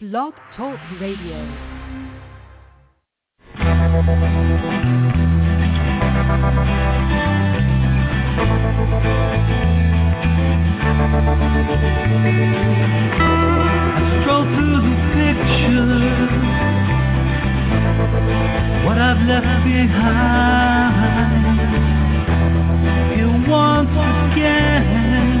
Blog Talk Radio. I stroll through the pictures, what I've left behind. Here once again.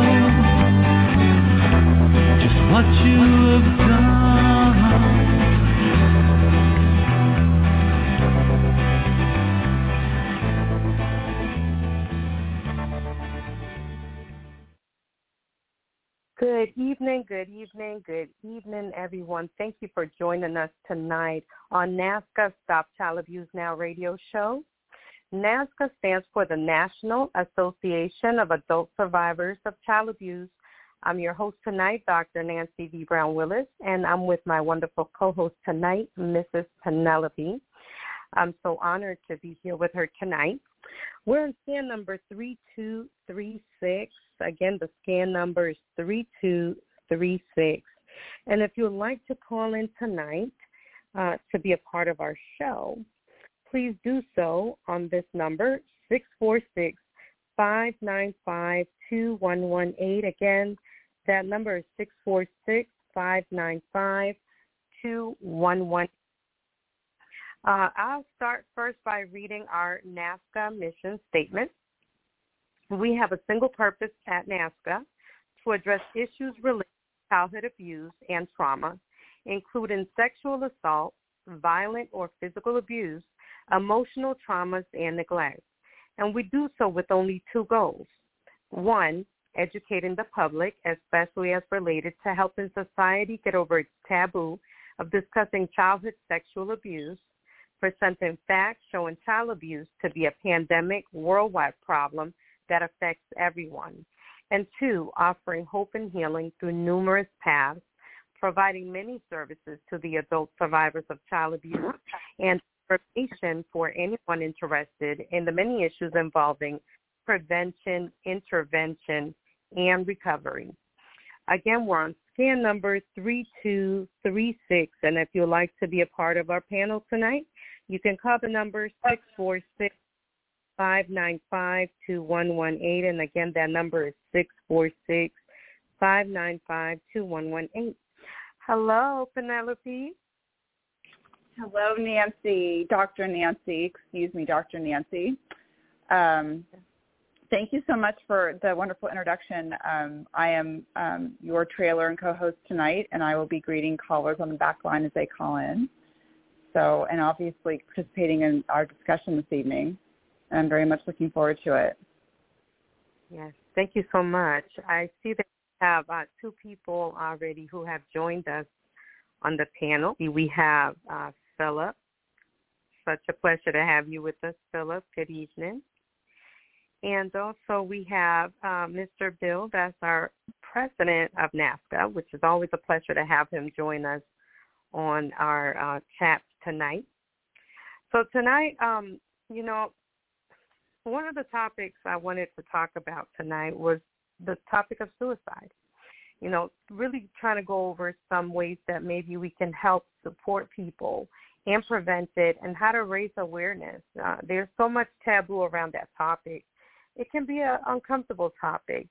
Good evening, good evening, good evening, everyone. Thank you for joining us tonight on NAASCA Stop Child Abuse Now radio show. NAASCA stands for the National Association of Adult Survivors of Child Abuse. I'm your host tonight, Dr. Nancy V. Brown Willis, and I'm with my wonderful co-host tonight, Mrs. Penelope. I'm so honored to be here with her tonight. We're on scan number 3236. Again, the scan number is 3236. And if you would like to call in tonight uh, to be a part of our show, please do so on this number, 646 595 2118. Again, that number is 646 595 2118. Uh, I'll start first by reading our NAASCA mission statement. We have a single purpose at NAASCA to address issues related to childhood abuse and trauma, including sexual assault, violent or physical abuse, emotional traumas, and neglect. And we do so with only two goals. One, educating the public, especially as related to helping society get over its taboo of discussing childhood sexual abuse presenting facts showing child abuse to be a pandemic worldwide problem that affects everyone. And two, offering hope and healing through numerous paths, providing many services to the adult survivors of child abuse and information for anyone interested in the many issues involving prevention, intervention, and recovery. Again, we're on scan number 3236, and if you'd like to be a part of our panel tonight, you can call the number 646 595 2118. And again, that number is 646 595 2118. Hello, Penelope. Hello, Nancy, Dr. Nancy. Excuse me, Dr. Nancy. Um, thank you so much for the wonderful introduction. Um, I am um, your trailer and co-host tonight, and I will be greeting callers on the back line as they call in. So, and obviously participating in our discussion this evening. And I'm very much looking forward to it. Yes, thank you so much. I see that we have uh, two people already who have joined us on the panel. We have uh, Philip. Such a pleasure to have you with us, Philip. Good evening. And also we have uh, Mr. Bill, that's our president of NAASCA, which is always a pleasure to have him join us on our uh, chat tonight. So tonight, um, you know, one of the topics I wanted to talk about tonight was the topic of suicide. You know, really trying to go over some ways that maybe we can help support people and prevent it and how to raise awareness. Uh, there's so much taboo around that topic. It can be an uncomfortable topic,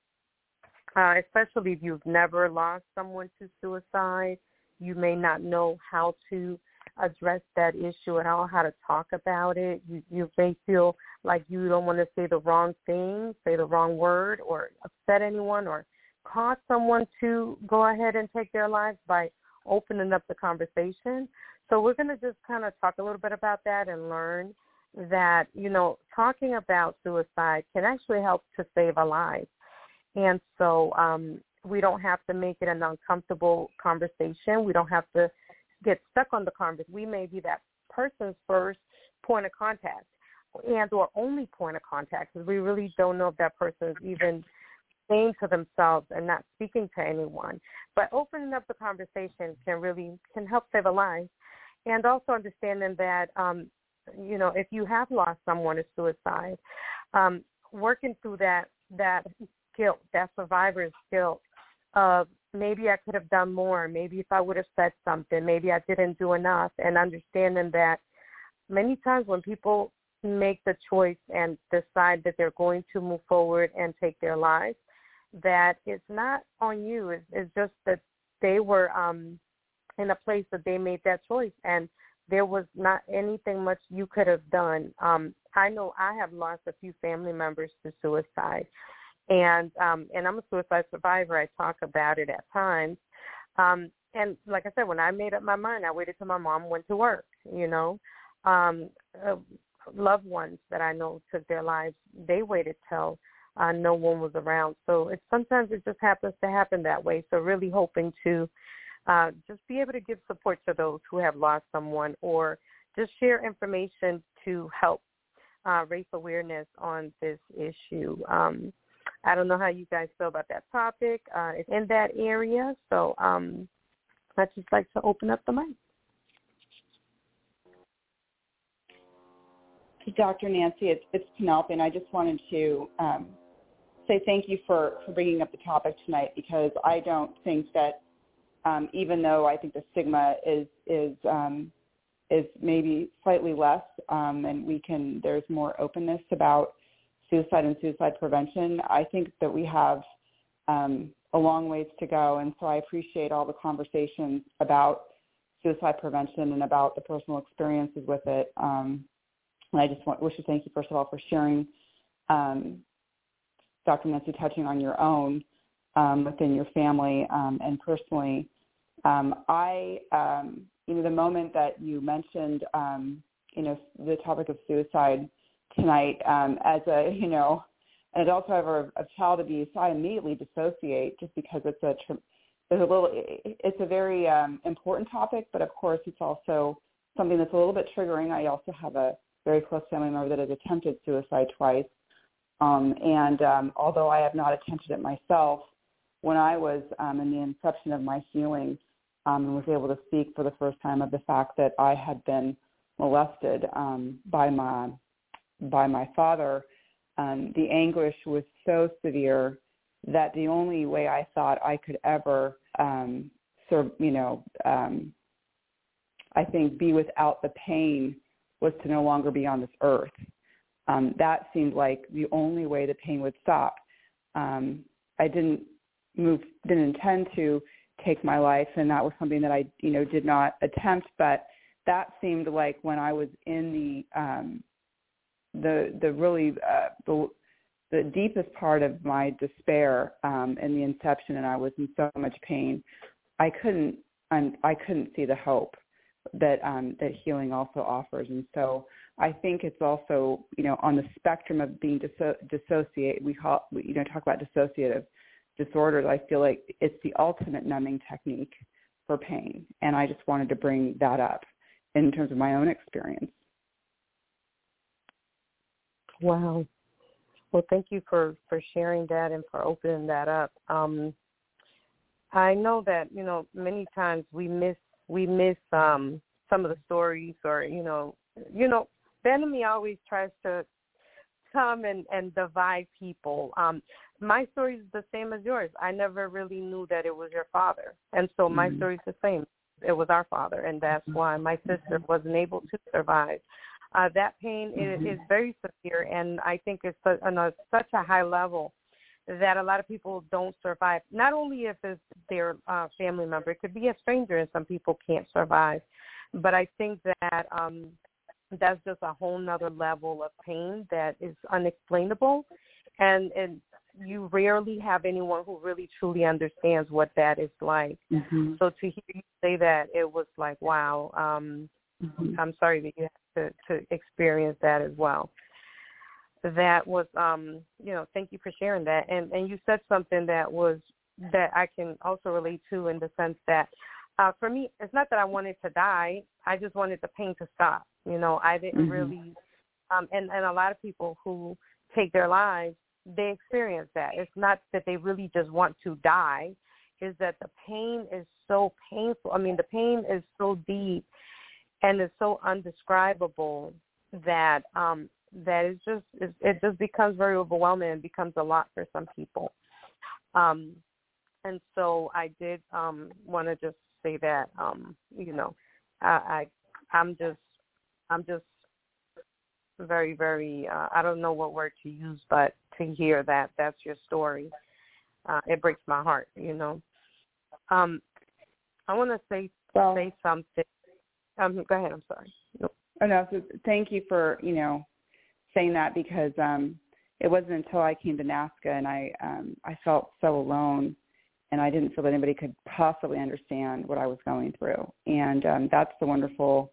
uh, especially if you've never lost someone to suicide. You may not know how to address that issue at all, how to talk about it. You, you may feel like you don't want to say the wrong thing, say the wrong word, or upset anyone, or cause someone to go ahead and take their lives by opening up the conversation. So we're going to just kind of talk a little bit about that and learn that, you know, talking about suicide can actually help to save a life. and so um, we don't have to make it an uncomfortable conversation. We don't have to get stuck on the conversation. We may be that person's first point of contact and or only point of contact because we really don't know if that person is even saying to themselves and not speaking to anyone. But opening up the conversation can really can help save a life. And also understanding that um, you know, if you have lost someone to suicide, um, working through that that guilt, that survivor's guilt of maybe I could have done more, maybe if I would have said something, maybe I didn't do enough, and understanding that many times when people make the choice and decide that they're going to move forward and take their lives, that it's not on you. It's, it's just that they were um, in a place that they made that choice, and there was not anything much you could have done. Um, I know I have lost a few family members to suicide, and um, and I'm a suicide survivor. I talk about it at times. Um, and like I said, when I made up my mind, I waited till my mom went to work. You know, um, uh, loved ones that I know took their lives. They waited till uh, no one was around. So it sometimes it just happens to happen that way. So really hoping to uh, just be able to give support to those who have lost someone or just share information to help uh, raise awareness on this issue. Um, I don't know how you guys feel about that topic. Uh, it's in that area, so um, I'd just like to open up the mic. Dr. Nancy, it's, it's Penelope, and I just wanted to um, say thank you for, for bringing up the topic tonight because I don't think that um, even though I think the stigma is is um, is maybe slightly less, um, and we can there's more openness about suicide and suicide prevention. I think that we have um, a long ways to go, and so I appreciate all the conversations about suicide prevention and about the personal experiences with it. Um, and I just want, wish to thank you first of all for sharing, um, Dr. Nancy, touching on your own um, within your family um, and personally. Um, I, um, you know, the moment that you mentioned, um, you know, the topic of suicide tonight, um, as a, you know, an adult survivor of, child abuse, I immediately dissociate just because it's a, it's a little, it's a very um, important topic, but of course it's also something that's a little bit triggering. I also have a very close family member that has attempted suicide twice. Um, and um, although I have not attempted it myself, when I was um, in the inception of my healing um, and was able to speak for the first time of the fact that I had been molested um, by my by my father, um, the anguish was so severe that the only way I thought I could ever, um, you know, um, I think be without the pain was to no longer be on this earth. Um, that seemed like the only way the pain would stop. Um, I didn't move, didn't intend to take my life, and that was something that I, you know, did not attempt. But that seemed like when I was in the um, the the really uh, the the deepest part of my despair um, in the inception, and I was in so much pain. I couldn't I'm, I couldn't see the hope that um, that healing also offers. And so I think it's also you know on the spectrum of being disso- dissociate. We call you know talk about dissociative disorders. I feel like it's the ultimate numbing technique for pain, and I just wanted to bring that up in terms of my own experience. Wow. Well, thank you for for sharing that and for opening that up. Um, I know that you know many times we miss we miss um some of the stories or you know you know the always tries to come and and divide people um my story is the same as yours i never really knew that it was your father and so my mm-hmm. story is the same it was our father and that's mm-hmm. why my sister wasn't able to survive uh that pain mm-hmm. is, is very severe and i think it's on a, such a high level that a lot of people don't survive. Not only if it's their uh, family member, it could be a stranger, and some people can't survive. But I think that um, that's just a whole nother level of pain that is unexplainable, and and you rarely have anyone who really truly understands what that is like. Mm-hmm. So to hear you say that, it was like, wow. Um, mm-hmm. I'm sorry that you had to, to experience that as well. that was um you know thank you for sharing that and and you said something that was that I can also relate to in the sense that uh for me it's not that I wanted to die I just wanted the pain to stop you know I didn't Mhm. really um and and a lot of people who take their lives they experience that. It's not that they really just want to die is that the pain is so painful. I mean the pain is so deep and it's so undescribable that um that it's just it, just becomes very overwhelming and becomes a lot for some people. Um and so i did um want to just say that um you know i i i'm just i'm just very very uh, i don't know what word to use but to hear that that's your story. Uh it breaks my heart you know. Um i want to say Well, say something. Um go ahead i'm sorry. Oh no, so thank you for, you know, saying that because um it wasn't until I came to NAASCA and I um I felt so alone and I didn't feel that anybody could possibly understand what I was going through. And um that's the wonderful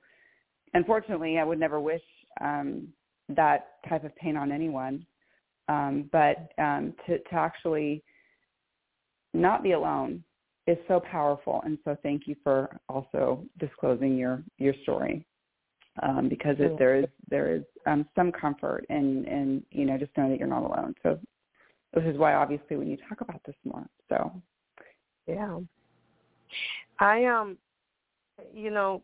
unfortunately I would never wish um that type of pain on anyone. Um but um to to actually not be alone is so powerful and so thank you for also disclosing your your story um, because it, there is there is um, some comfort in in you know just knowing that you're not alone. So this is why obviously when you talk about this more. So Yeah. I um you know,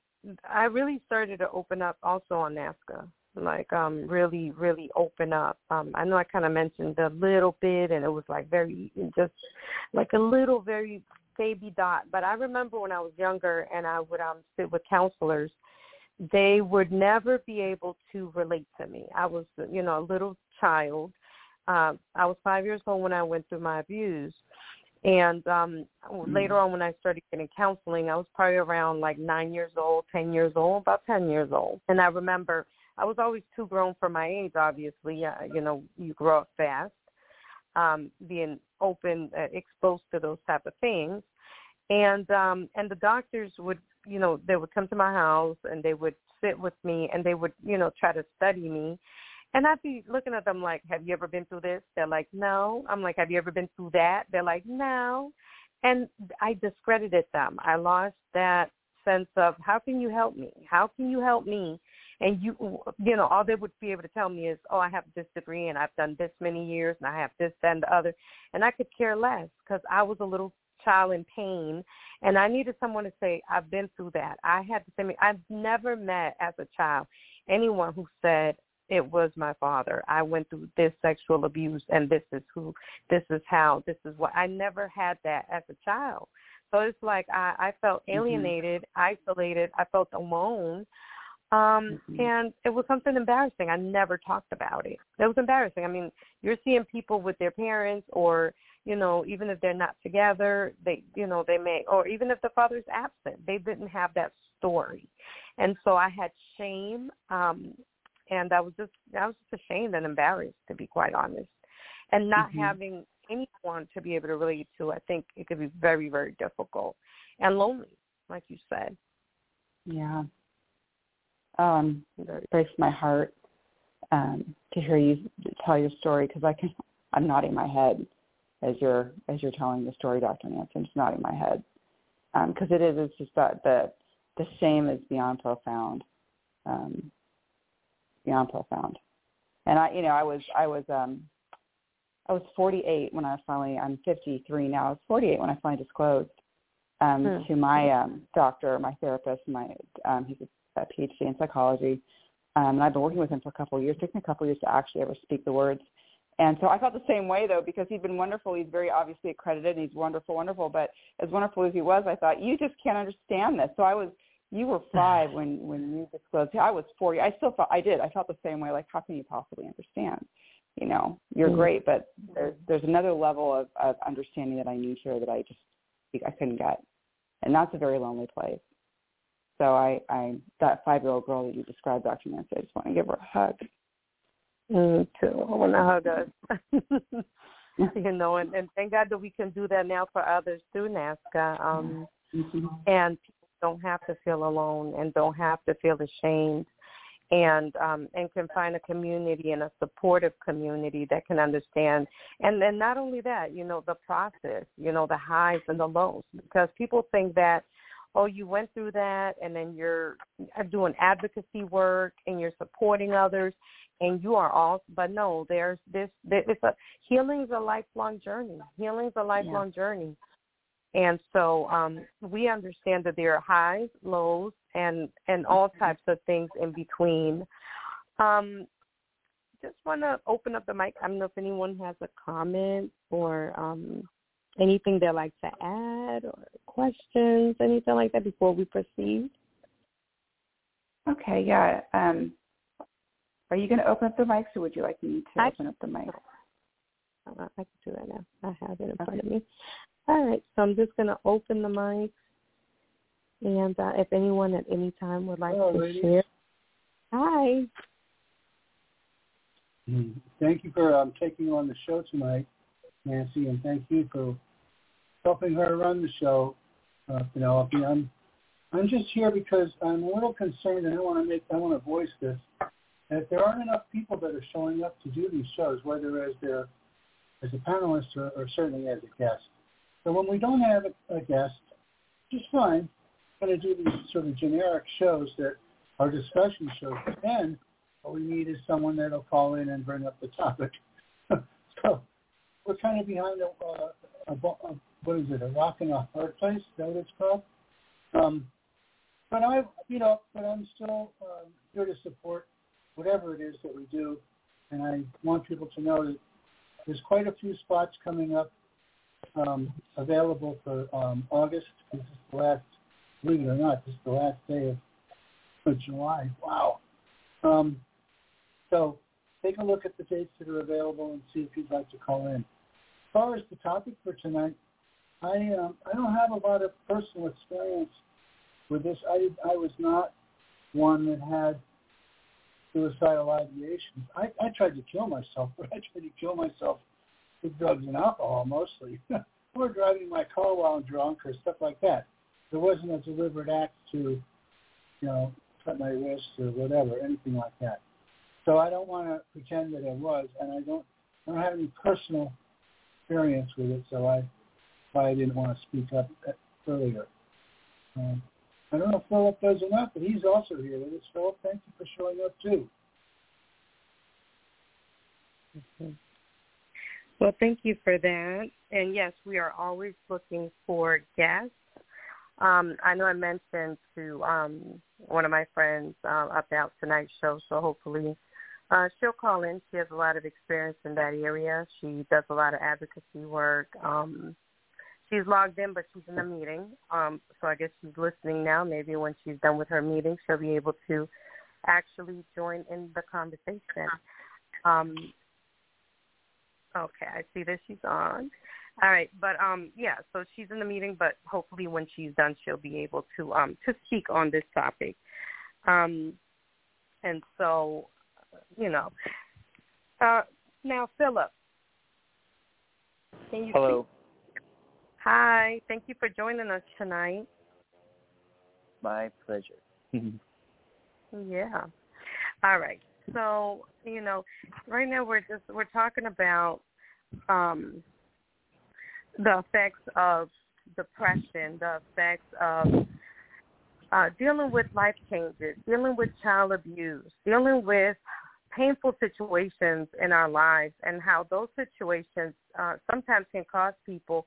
I really started to open up also on NAASCA. Like um really, really open up. Um I know I kinda mentioned a little bit and it was like very just like a little very baby dot. But I remember when I was younger and I would um sit with counselors, they would never be able to relate to me. I was you know, a little child. Um I was five years old when I went through my abuse and um later on when I started getting counseling, I was probably around like nine years old, ten years old, about ten years old. And I remember I was always too grown for my age. Obviously, uh, you know, you grow up fast, um, being open, uh, exposed to those type of things. And um and the doctors would, you know, they would come to my house and they would sit with me and they would, you know, try to study me. And I'd be looking at them like, have you ever been through this? They're like, no. I'm like, have you ever been through that? They're like, no. And I discredited them. I lost that sense of how can you help me? How can you help me? And you, you know, all they would be able to tell me is, oh, I have this degree and I've done this many years and I have this, that, and the other. And I could care less because I was a little child in pain and I needed someone to say, I've been through that. I had the same, I've never met as a child anyone who said, it was my father. I went through this sexual abuse and this is who, this is how, this is what. I never had that as a child. So it's like I, I felt mm-hmm. alienated, isolated. I felt alone. Um, Mhm. and it was something embarrassing. I never talked about it. It was embarrassing. I mean, you're seeing people with their parents or, you know, even if they're not together, they, you know, they may, or even if the father's absent, they didn't have that story. And so I had shame. Um, and I was just, I was just ashamed and embarrassed to be quite honest. And not Mhm. having anyone to be able to relate to, I think it could be very, very difficult and lonely, like you said. yeah, um, Very- breaks my heart um, to hear you tell your story because I can I'm nodding my head as you're as you're telling the story, Dr. Nancy. I'm just nodding my head because it is it's just that the the shame is beyond profound, um, beyond profound. And I, you know, I was I was um I was 48 when I finally I'm 53 now. I was 48 when I finally disclosed um, Hmm. to my um, doctor, my therapist, my um, he's a, a PhD in psychology, um, and I've been working with him for a couple of years. It took me a couple of years to actually ever speak the words. And so I felt the same way though, because he's been wonderful. He's very obviously accredited, and he's wonderful, wonderful. But as wonderful as he was, I thought you just can't understand this. So I was, you were five when when you disclosed. I was forty. I still felt I did. I felt the same way. Like how can you possibly understand? You know, you're Mhm. great, but there's there's another level of, of understanding that I need here that I just I couldn't get, and that's a very lonely place. So I, I that five year old girl that you described, Dr. Nancy, I just want to give her a hug. Me too. I want to hug us. you know, and, and thank God that we can do that now for others through NAASCA. Um, Mm-hmm. and people don't have to feel alone and don't have to feel ashamed. and um, and can find a community and a supportive community that can understand. And then not only that, you know, the process, you know, the highs and the lows, because people think that oh, you went through that and then you're doing advocacy work and you're supporting others and you are all but no, there's this there, it's a healing's a lifelong journey. Healing's a lifelong yeah. journey. And so um, we understand that there are highs, lows, and and all mm-hmm. types of things in between. Um, just want to open up the mic. I don't know if anyone has a comment or um, anything they'd like to add or questions, anything like that before we proceed. Okay, yeah. Um, are you going to open up the mics or would you like me to I, open up the mic? Uh, I can do that now. I have it in okay. front of me. All right, so I'm just going to open the mic, and uh, if anyone at any time would like Hello, to ladies. share. Hi. Hmm. Thank you for um, taking on the show tonight, Nancy, and thank you for helping her run the show, uh, Penelope. I'm I'm just here because I'm a little concerned, and I want to make I want to voice this that there aren't enough people that are showing up to do these shows, whether as their as a panelist or, or certainly as a guest. So when we don't have a, a guest, just fine. I'm going to do these sort of generic shows that are discussion shows. Then what we need is someone that'll call in and bring up the topic. so we're kind of behind a, uh, a, a, what is it, a rock and a hard place? Is that what it's called? Um, but I, you know, but I'm still um, here to support whatever it is that we do, and I want people to know that there's quite a few spots coming up um, available for um, August. This is the last, believe it or not, this is the last day of, of July. Wow. Um, so take a look at the dates that are available and see if you'd like to call in. As far as the topic for tonight, I um, I don't have a lot of personal experience with this. I I was not one that had suicidal ideations. I, I tried to kill myself, but I tried to kill myself with drugs and alcohol mostly, or driving my car while I'm drunk or stuff like that. There wasn't a deliberate act to, you know, cut my wrist or whatever, anything like that. So I don't want to pretend that I was, and I don't, I don't have any personal experience with it, so I, why I didn't want to speak up earlier. Um, I don't know if Philip does enough, but he's also here with us. Philip, thank you for showing up too. Okay. Well, thank you for that. And yes, we are always looking for guests. Um, I know I mentioned to um, one of my friends uh, about tonight's show, so hopefully uh, she'll call in. She has a lot of experience in that area. She does a lot of advocacy work. Um, she's logged in, but she's in a meeting. Um, so I guess she's listening now. Maybe when she's done with her meeting, she'll be able to actually join in the conversation. Um, okay, I see that she's on. All right, but um, yeah, so she's in the meeting, but hopefully when she's done, she'll be able to um to speak on this topic. Um, and so, you know, uh, now Philip, can you Hello. Speak? Hi, thank you for joining us tonight. My pleasure. yeah. All right. So, you know, right now we're just we're talking about um the effects of depression, the effects of uh, dealing with life changes, dealing with child abuse, dealing with painful situations in our lives, and how those situations uh, sometimes can cause people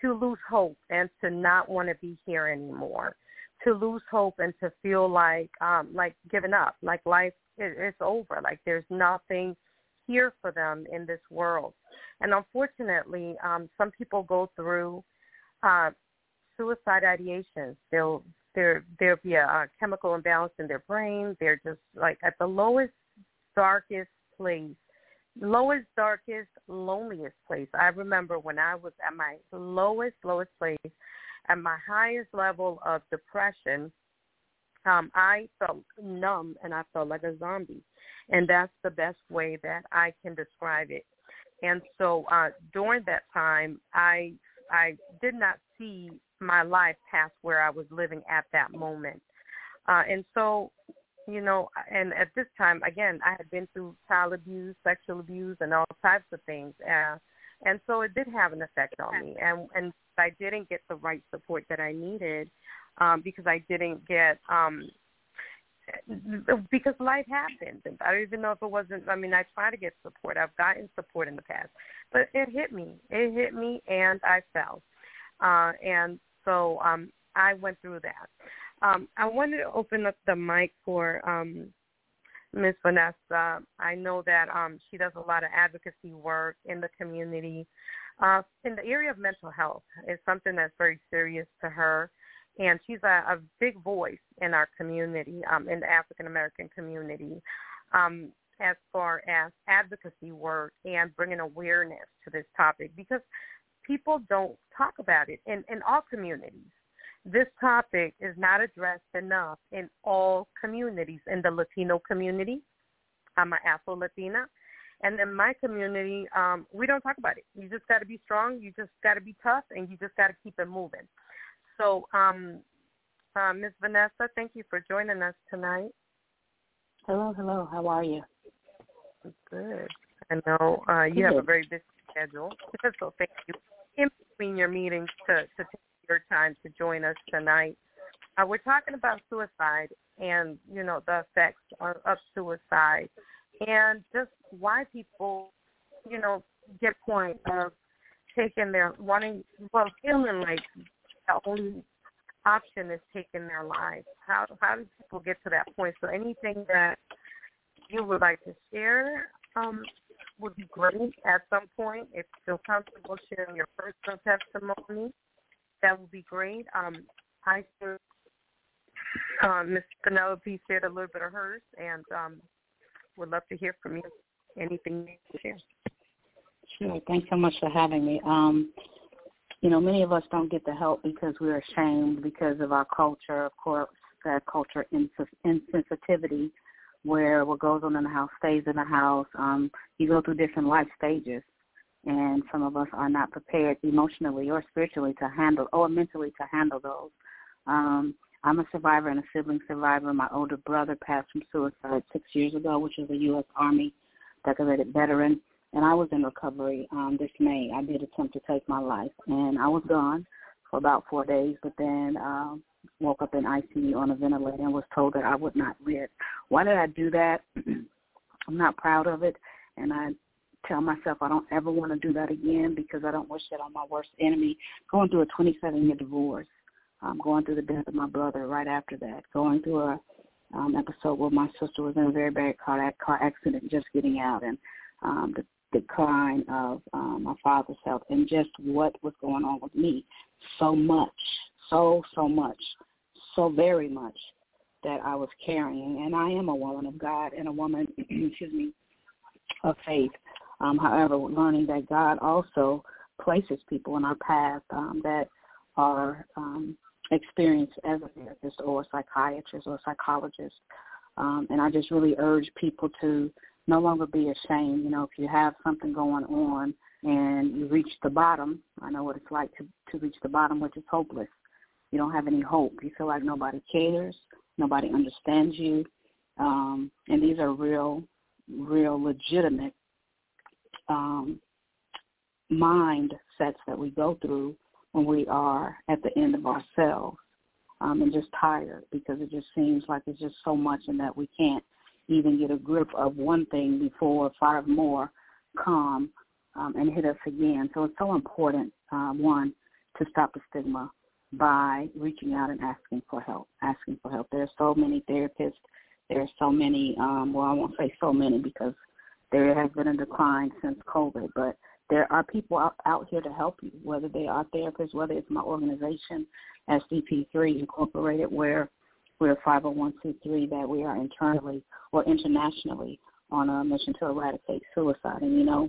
to lose hope and to not want to be here anymore, to lose hope and to feel like um, like giving up, like life is it's over, like there's nothing here for them in this world. And unfortunately, um, some people go through uh, suicide ideations. They'll there there'll be a, a chemical imbalance in their brain. They're just like at the lowest, darkest place lowest, darkest, loneliest place. I remember when I was at my lowest, lowest place, at my highest level of depression, um, I felt numb and I felt like a zombie. And that's the best way that I can describe it. And so uh, during that time, I I did not see my life past where I was living at that moment. Uh, and so you know, and at this time, again, I had been through child abuse, sexual abuse, and all types of things, uh, and so it did have an effect on me. And and I didn't get the right support that I needed um, because I didn't get um, because life happens. I don't even know if it wasn't. I mean, I try to get support. I've gotten support in the past, but it hit me. It hit me, and I fell. Uh, and so um, I went through that. Um, I wanted to open up the mic for um, Miss Vanessa. I know that um, she does a lot of advocacy work in the community. Uh, in the area of mental health is something that's very serious to her, and she's a, a big voice in our community, um, in the African American community, um, as far as advocacy work and bringing awareness to this topic because people don't talk about it in, in all communities this topic is not addressed enough in all communities. In the Latino community, I'm an Afro Latina, and in my community, um, we don't talk about it. You just got to be strong. You just got to be tough, and you just got to keep it moving. So, um, uh, Ms. Vanessa, thank you for joining us tonight. Hello, hello. How are you? Good. I know uh, you have a very busy schedule, so thank you in between your meetings to, to take your time to join us tonight. Uh, we're talking about suicide and you know the effects of, suicide, and just why people, you know, get point of taking their wanting, well, feeling like the only option is taking their lives. How how do people get to that point? So anything that you would like to share um, would be great at some point. If you feel comfortable sharing your personal testimony, that would be great. Um, I heard uh, Ms. Penelope shared a little bit of hers, and um, would love to hear from you. Anything you can share. Sure. Thanks so much for having me. Um, you know, many of us don't get the help because we're ashamed because of our culture, of course, that culture insensitivity, where what goes on in the house stays in the house. Um, you go through different life stages and some of us are not prepared emotionally or spiritually to handle or mentally to handle those. Um, I'm a survivor and a sibling survivor. My older brother passed from suicide six years ago, which is a U.S. Army decorated veteran, and I was in recovery um, this May. I did attempt to take my life, and I was gone for about four days, but then um, woke up in ICU on a ventilator and was told that I would not live. Why did I do that? I'm not proud of it, and I tell myself I don't ever want to do that again because I don't wish that on my worst enemy. Going through a 27 year divorce, um, going through the death of my brother right after that, going through a um, episode where my sister was in a very bad car car accident, just getting out, and um, the decline of um, my father's health, and just what was going on with me. So much, so so much, so very much that I was carrying, and I am a woman of God and a woman, excuse me, of faith. Um, however, learning that God also places people in our path um, that are um, experienced as a therapist or a psychiatrist or a psychologist. Um, and I just really urge people to no longer be ashamed. You know, if you have something going on and you reach the bottom, I know what it's like to, to reach the bottom, which is hopeless. You don't have any hope. You feel like nobody cares, nobody understands you. Um, and these are real, real legitimate um, mind sets that we go through when we are at the end of ourselves um, and just tired because it just seems like it's just so much and that we can't even get a grip of one thing before five more come um, and hit us again. So it's so important, uh, one, to stop the stigma by reaching out and asking for help, asking for help. There are so many therapists. There are so many, um, well, I won't say so many because there has been a decline since COVID, but there are people out, out here to help you, whether they are therapists, whether it's my organization, SDP3 Incorporated, where we're a 501c3 that we are internally or internationally on a mission to eradicate suicide. And, you know,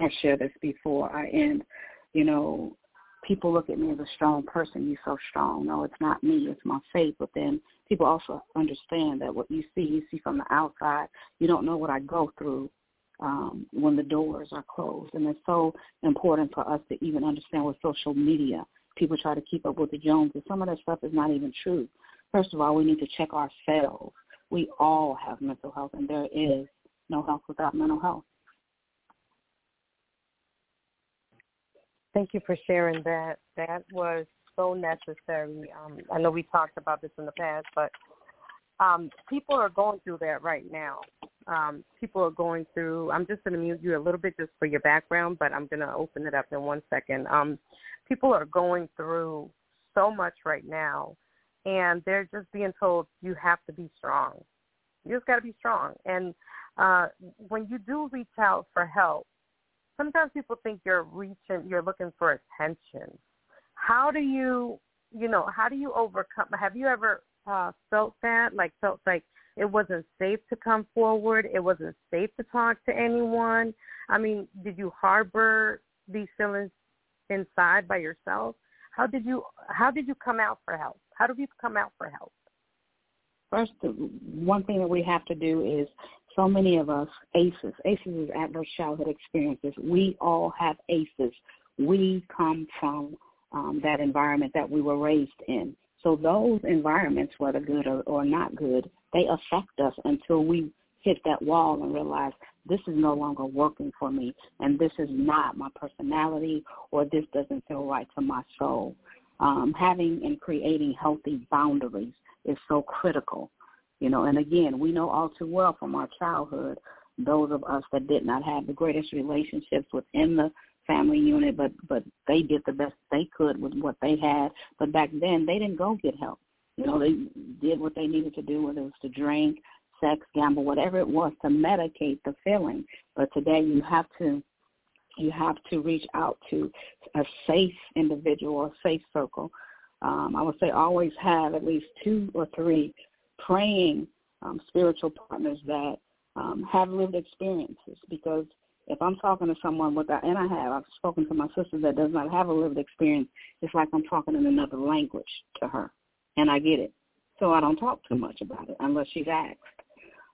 I've shared this before I end, you know, people look at me as a strong person. You're so strong. No, it's not me. It's my faith. But then people also understand that what you see, you see from the outside. You don't know what I go through um, when the doors are closed. And it's so important for us to even understand with social media. People try to keep up with the Joneses. Some of that stuff is not even true. First of all, we need to check ourselves We all have mental health, and there is no health without mental health. Thank you for sharing that. That was so necessary. Um, I know we talked about this in the past, but um, people are going through that right now. Um, people are going through. I'm just going to mute you a little bit just for your background, but I'm going to open it up in one second. Um, people are going through so much right now, and they're just being told you have to be strong. You just got to be strong. And uh, when you do reach out for help, sometimes people think you're reaching, you're looking for attention. How do you, you know, how do you overcome? Have you ever uh, felt that, like felt like it wasn't safe to come forward, it wasn't safe to talk to anyone? I mean, did you harbor these feelings inside by yourself? How did you how did you come out for help? How do you come out for help? First, one thing that we have to do is so many of us ACEs. ACEs is adverse childhood experiences. We all have ACEs. We come from um, that environment that we were raised in. So those environments, whether good or, or not good, they affect us until we hit that wall and realize this is no longer working for me and this is not my personality or this doesn't feel right to my soul. Um, having and creating healthy boundaries is so critical. You know, and again, we know all too well from our childhood, those of us that did not have the greatest relationships within the family unit, but but they did the best they could with what they had. But back then, they didn't go get help. You know, they did what they needed to do, whether it was to drink, sex, gamble, whatever it was, to medicate the feeling. But today, you have to you have to reach out to a safe individual, a safe circle. Um, I would say always have at least two or three praying um, spiritual partners that um, have lived experiences because if I'm talking to someone without, and I have, I've spoken to my sister that does not have a lived experience, it's like I'm talking in another language to her, and I get it. So I don't talk too much about it unless she's asked,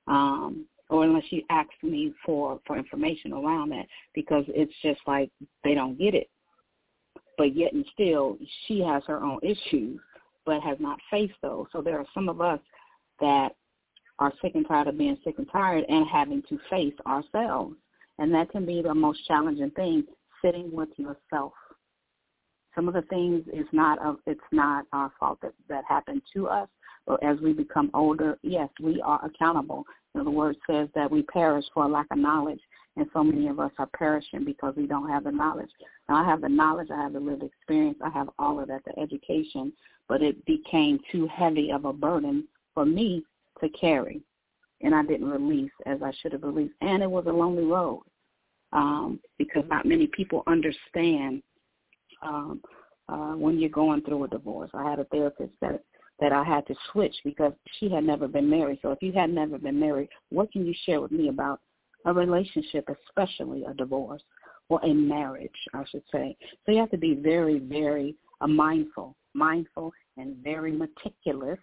um, or unless she asks me for for information around that, because it's just like they don't get it. But yet and still, she has her own issues, but has not faced those. So there are some of us that are sick and tired of being sick and tired and having to face ourselves. And that can be the most challenging thing, sitting with yourself. Some of the things is not of it's not our fault that that happened to us, but as we become older, yes, we are accountable. You know, the word says that we perish for a lack of knowledge, and so many of us are perishing because we don't have the knowledge. Now, I have the knowledge, I have the lived experience, I have all of that, the education, but it became too heavy of a burden for me to carry, and I didn't release as I should have released. And it was a lonely road um, because not many people understand um, uh, when you're going through a divorce. I had a therapist that that I had to switch because she had never been married. So if you had never been married, what can you share with me about a relationship, especially a divorce or a marriage, I should say. So you have to be very, very uh, mindful, mindful and very meticulous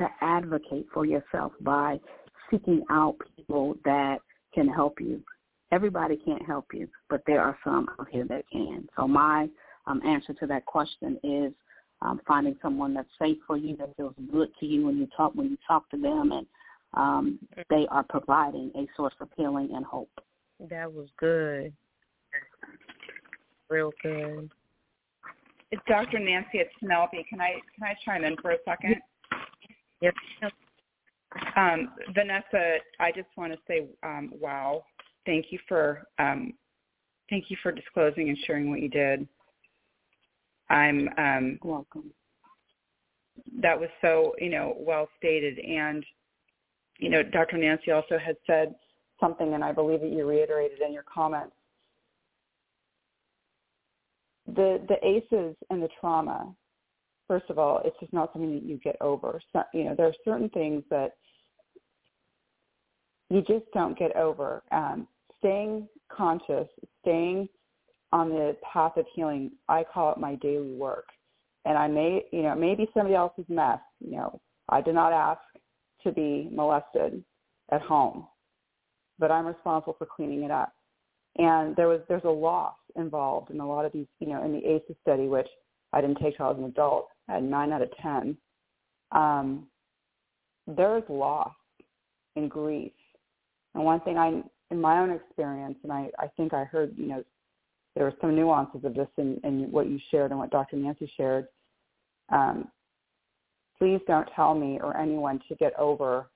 to advocate for yourself by seeking out people that can help you. Everybody can't help you, but there are some out here that can. So my um, answer to that question is um, finding someone that's safe for you, that feels good to you when you talk when you talk to them, and um, they are providing a source of healing and hope. That was good. Real good. It's Dr. Nancy at Penelope. Can I can I chime in for a second? Yes. Um, Vanessa, I just want to say, um, wow, thank you for um, thank you for disclosing and sharing what you did. I'm um, welcome. That was so you know well stated, and you know Dr. Nancy also had said something, and I believe that you reiterated in your comments. The the ACEs and the trauma first of all, it's just not something that you get over. So, you know, there are certain things that you just don't get over. Um, staying conscious, staying on the path of healing, I call it my daily work. And I may, you know, maybe somebody else's mess. You know, I did not ask to be molested at home, but I'm responsible for cleaning it up. And there was there's a loss involved in a lot of these, you know, in the ACEs study, which I didn't take till I was an adult. I had nine out of ten. Um, there's loss and grief. And one thing I, in my own experience, and I, I think I heard, you know, there were some nuances of this in, in what you shared and what Dr. Nancy shared. Um, please don't tell me or anyone to get over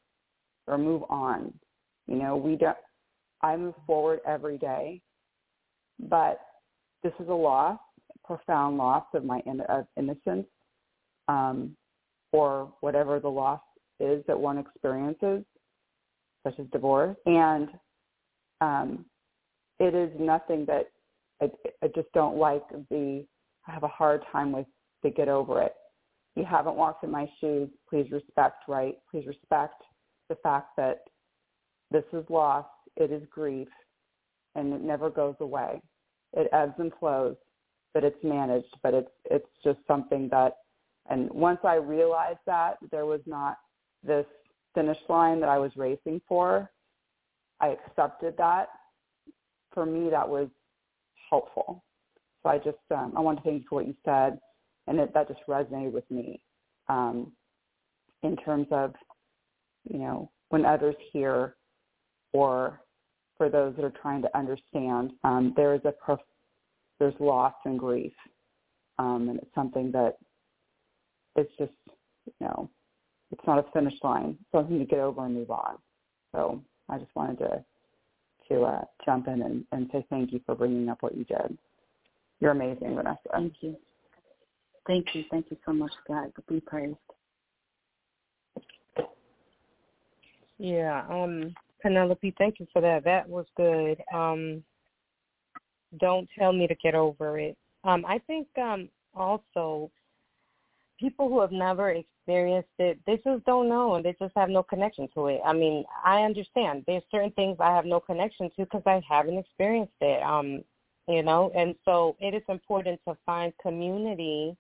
or move on. You know, we don't. I move forward every day, but this is a loss, profound loss of my in, of innocence, um, or whatever the loss is that one experiences, such as divorce, and um, it is nothing that I, I just don't like the. I have a hard time with to get over it. You haven't walked in my shoes. Please respect, right? Please respect the fact that this is loss, it is grief, and it never goes away. It ebbs and flows, but it's managed. But it's it's just something that, and once I realized that there was not this finish line that I was racing for, I accepted that. For me, that was helpful. So I just um, I want to thank you for what you said, and it, that just resonated with me um, in terms of you know when others hear or for those that are trying to understand, um, there is a prof- there's loss and grief, um, and it's something that it's just you know it's not a finish line, something to get over and move on. So I just wanted to to uh, jump in and, and say thank you for bringing up what you did. You're amazing, Vanessa. Thank you. Thank you. Thank you so much, God. Be praised. Yeah, um, Penelope, thank you for that. That was good. Um, don't tell me to get over it. Um, I think um, also people who have never experienced it, they just don't know and they just have no connection to it. I mean, I understand. There's certain things I have no connection to because I haven't experienced it. Um, you know, and so it is important to find community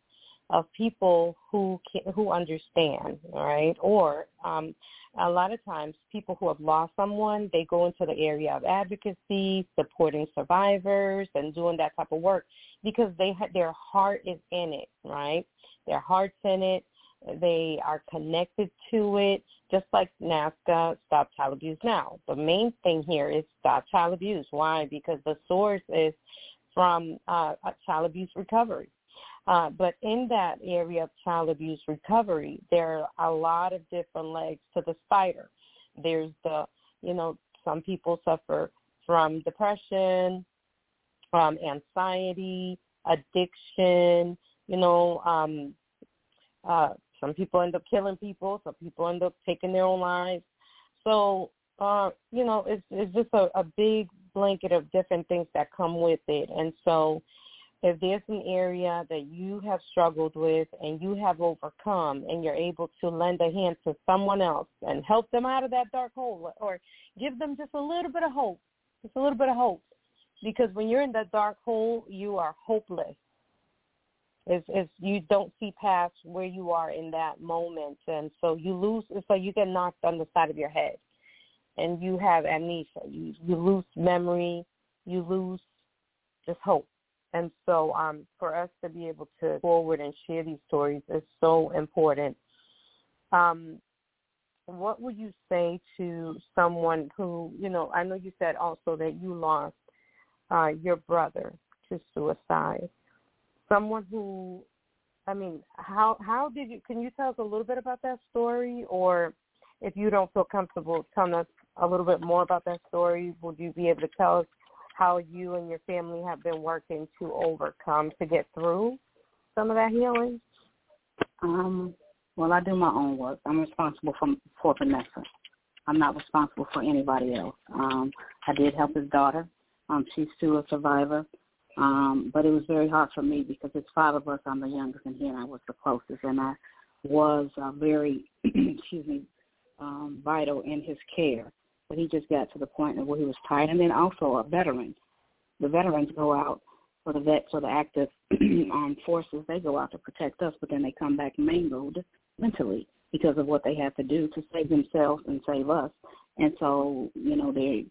of people who can, who understand, right? Or um, a lot of times, people who have lost someone, they go into the area of advocacy, supporting survivors, and doing that type of work because they ha- their heart is in it, right? Their heart's in it. They are connected to it, just like NAASCA Stop Child Abuse Now. The main thing here is stop child abuse. Why? Because the source is from uh, child abuse recovery. Uh, but in that area of child abuse recovery, there are a lot of different legs to the spider. There's the, you know, some people suffer from depression, from anxiety, addiction, you know, um, uh, some people end up killing people, some people end up taking their own lives. So, uh, you know, it's it's just a, a big blanket of different things that come with it. And so if there's an area that you have struggled with and you have overcome and you're able to lend a hand to someone else and help them out of that dark hole or give them just a little bit of hope, just a little bit of hope. Because when you're in that dark hole, you are hopeless. It's, it's you don't see past where you are in that moment, and so you lose. so you get knocked on the side of your head, and you have amnesia. You you lose memory. You lose just hope and so um, for us to be able to forward and share these stories is so important. Um, what would you say to someone who, you know, I know you said also that you lost uh, your brother to suicide. Someone who, I mean, how how did you? Can you tell us a little bit about that story, or if you don't feel comfortable telling us a little bit more about that story, would you be able to tell us how you and your family have been working to overcome to get through some of that healing? Um, well, I do my own work. I'm responsible for for Vanessa. I'm not responsible for anybody else. Um, I did help his daughter. Um, she's still a survivor. Um, but it was very hard for me because it's five of us. I'm the youngest, and he and I was the closest, and I was uh, very, excuse me, um, vital in his care but he just got to the point of where he was tired. And then also a veteran. The veterans go out for the vets or the active armed forces. They go out to protect us, but then they come back mangled mentally because of what they have to do to save themselves and save us. And so, you know, they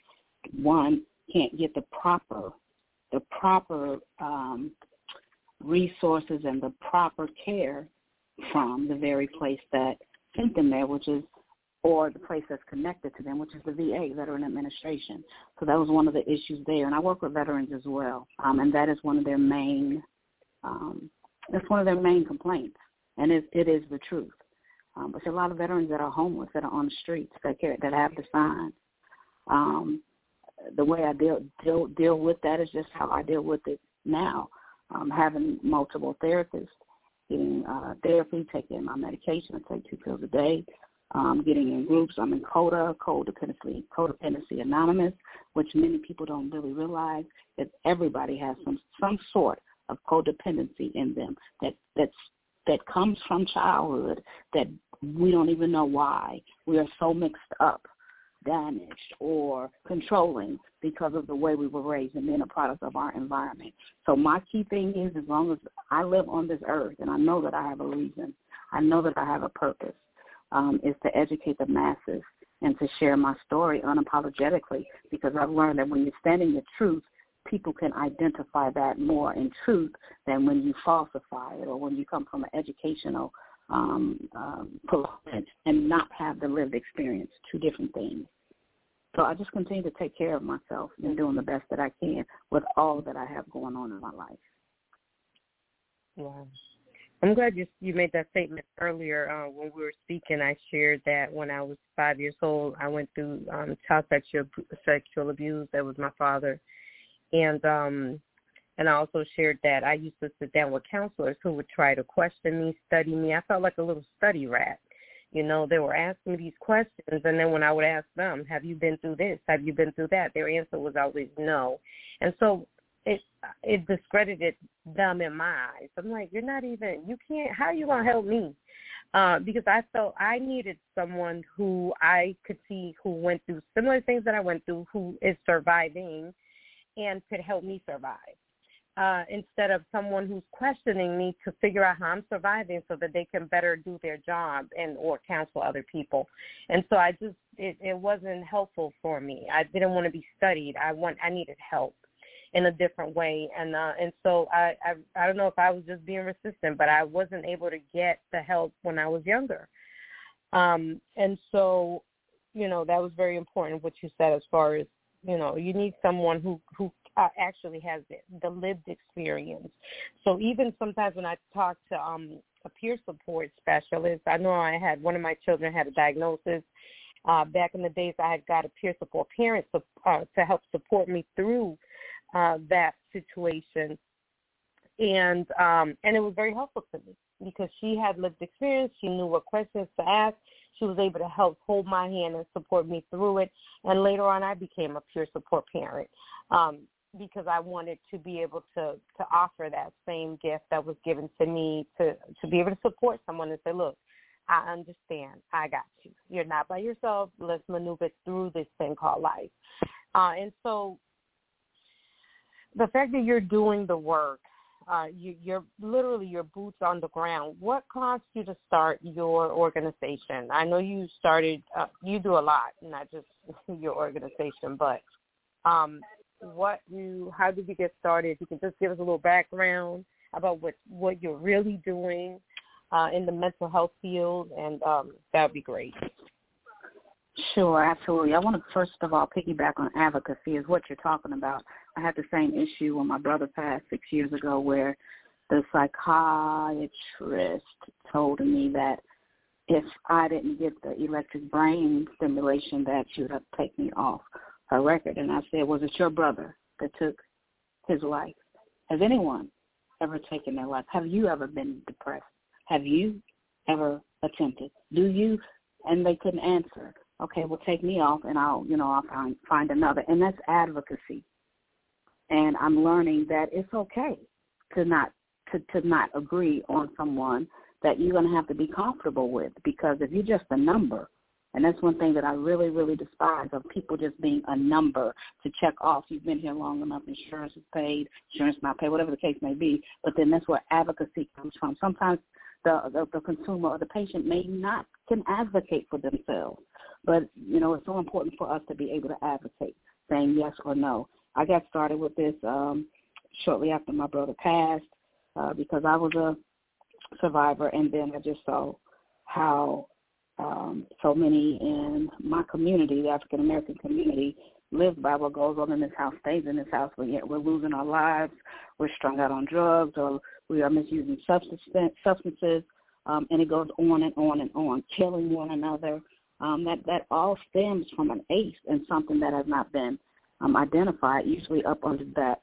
one can't get the proper the proper um, resources and the proper care from the very place that sent them there, which is or the place that's connected to them, which is the VA, Veteran Administration. So that was one of the issues there. And I work with veterans as well, um, and that is one of their main, um, that's one of their main complaints, and it, it is the truth. Um, but there's a lot of veterans that are homeless, that are on the streets, that care, that have the signs. Um, the way I deal deal deal with that is just how I deal with it now. Um, having multiple therapists, getting uh, therapy, taking my medication, I take two pills a day, um, getting in groups. I'm in CODA, Codependency, Codependency Anonymous, which many people don't really realize that everybody has some some sort of codependency in them that that's that comes from childhood that we don't even know why. We are so mixed up, damaged, or controlling because of the way we were raised and being a product of our environment. So my key thing is as long as I live on this earth and I know that I have a reason, I know that I have a purpose, um, is to educate the masses and to share my story unapologetically because I've learned that when you're standing the truth, people can identify that more in truth than when you falsify it or when you come from an educational um, um, and not have the lived experience, two different things. So I just continue to take care of myself and doing the best that I can with all that I have going on in my life. Wow. I'm glad you you made that statement earlier uh, when we were speaking. I shared that when I was five years old, I went through um, child sexual sexual abuse. That was my father, and um, and I also shared that I used to sit down with counselors who would try to question me, study me. I felt like a little study rat. You know, they were asking me these questions, and then when I would ask them, "Have you been through this? Have you been through that?" Their answer was always no. And so it it discredited them in my eyes. I'm like, you're not even you can't how are you gonna help me? Uh, because I felt I needed someone who I could see who went through similar things that I went through, who is surviving and could help me survive. Uh, instead of someone who's questioning me to figure out how I'm surviving so that they can better do their job and or counsel other people. And so I just it, it wasn't helpful for me. I didn't want to be studied. I want I needed help in a different way and uh and so I, I I don't know if I was just being resistant but I wasn't able to get the help when I was younger. Um and so you know that was very important what you said as far as you know you need someone who who uh, actually has the, the lived experience. So even sometimes when I talk to um a peer support specialist, I know I had one of my children had a diagnosis uh, back in the days, I had got a peer support parent to, uh, to help support me through uh, that situation, and um, and it was very helpful to me because she had lived experience. She knew what questions to ask. She was able to help hold my hand and support me through it. And later on, I became a peer support parent um, because I wanted to be able to to offer that same gift that was given to me to to be able to support someone and say, look. I understand. I got you. You're not by yourself. Let's maneuver through this thing called life. Uh, and so the fact that you're doing the work, uh, you, you're literally your boots on the ground. What caused you to start your organization? I know you started. Uh, you do a lot, not just your organization, but um, what you? How did you get started? You can just give us a little background about what what you're really doing uh, in the mental health field, and um, that would be great. Sure, absolutely. I want to first of all piggyback on advocacy is what you're talking about. I had the same issue when my brother passed six years ago where the psychiatrist told me that if I didn't get the electric brain stimulation that she would have take me off her record. And I said, was it your brother that took his life? Has anyone ever taken their life? Have you ever been depressed? Have you ever attempted? Do you? And they couldn't answer okay, well take me off and I'll, you know, I'll find find another. And that's advocacy. And I'm learning that it's okay to not to, to not agree on someone that you're gonna have to be comfortable with because if you're just a number and that's one thing that I really, really despise of people just being a number to check off. You've been here long enough, insurance is paid, insurance not paid, whatever the case may be. But then that's where advocacy comes from. Sometimes the, the, the consumer or the patient may not can advocate for themselves. But, you know, it's so important for us to be able to advocate, saying yes or no. I got started with this um, shortly after my brother passed uh, because I was a survivor, and then I just saw how um, so many in my community, the African American community, live by what goes on in this house stays in this house, but yet we're losing our lives, we're strung out on drugs, or we are misusing substance, substances, um, and it goes on and on and on, killing one another. Um, that that all stems from an ACE and something that has not been um, identified. Usually, up under that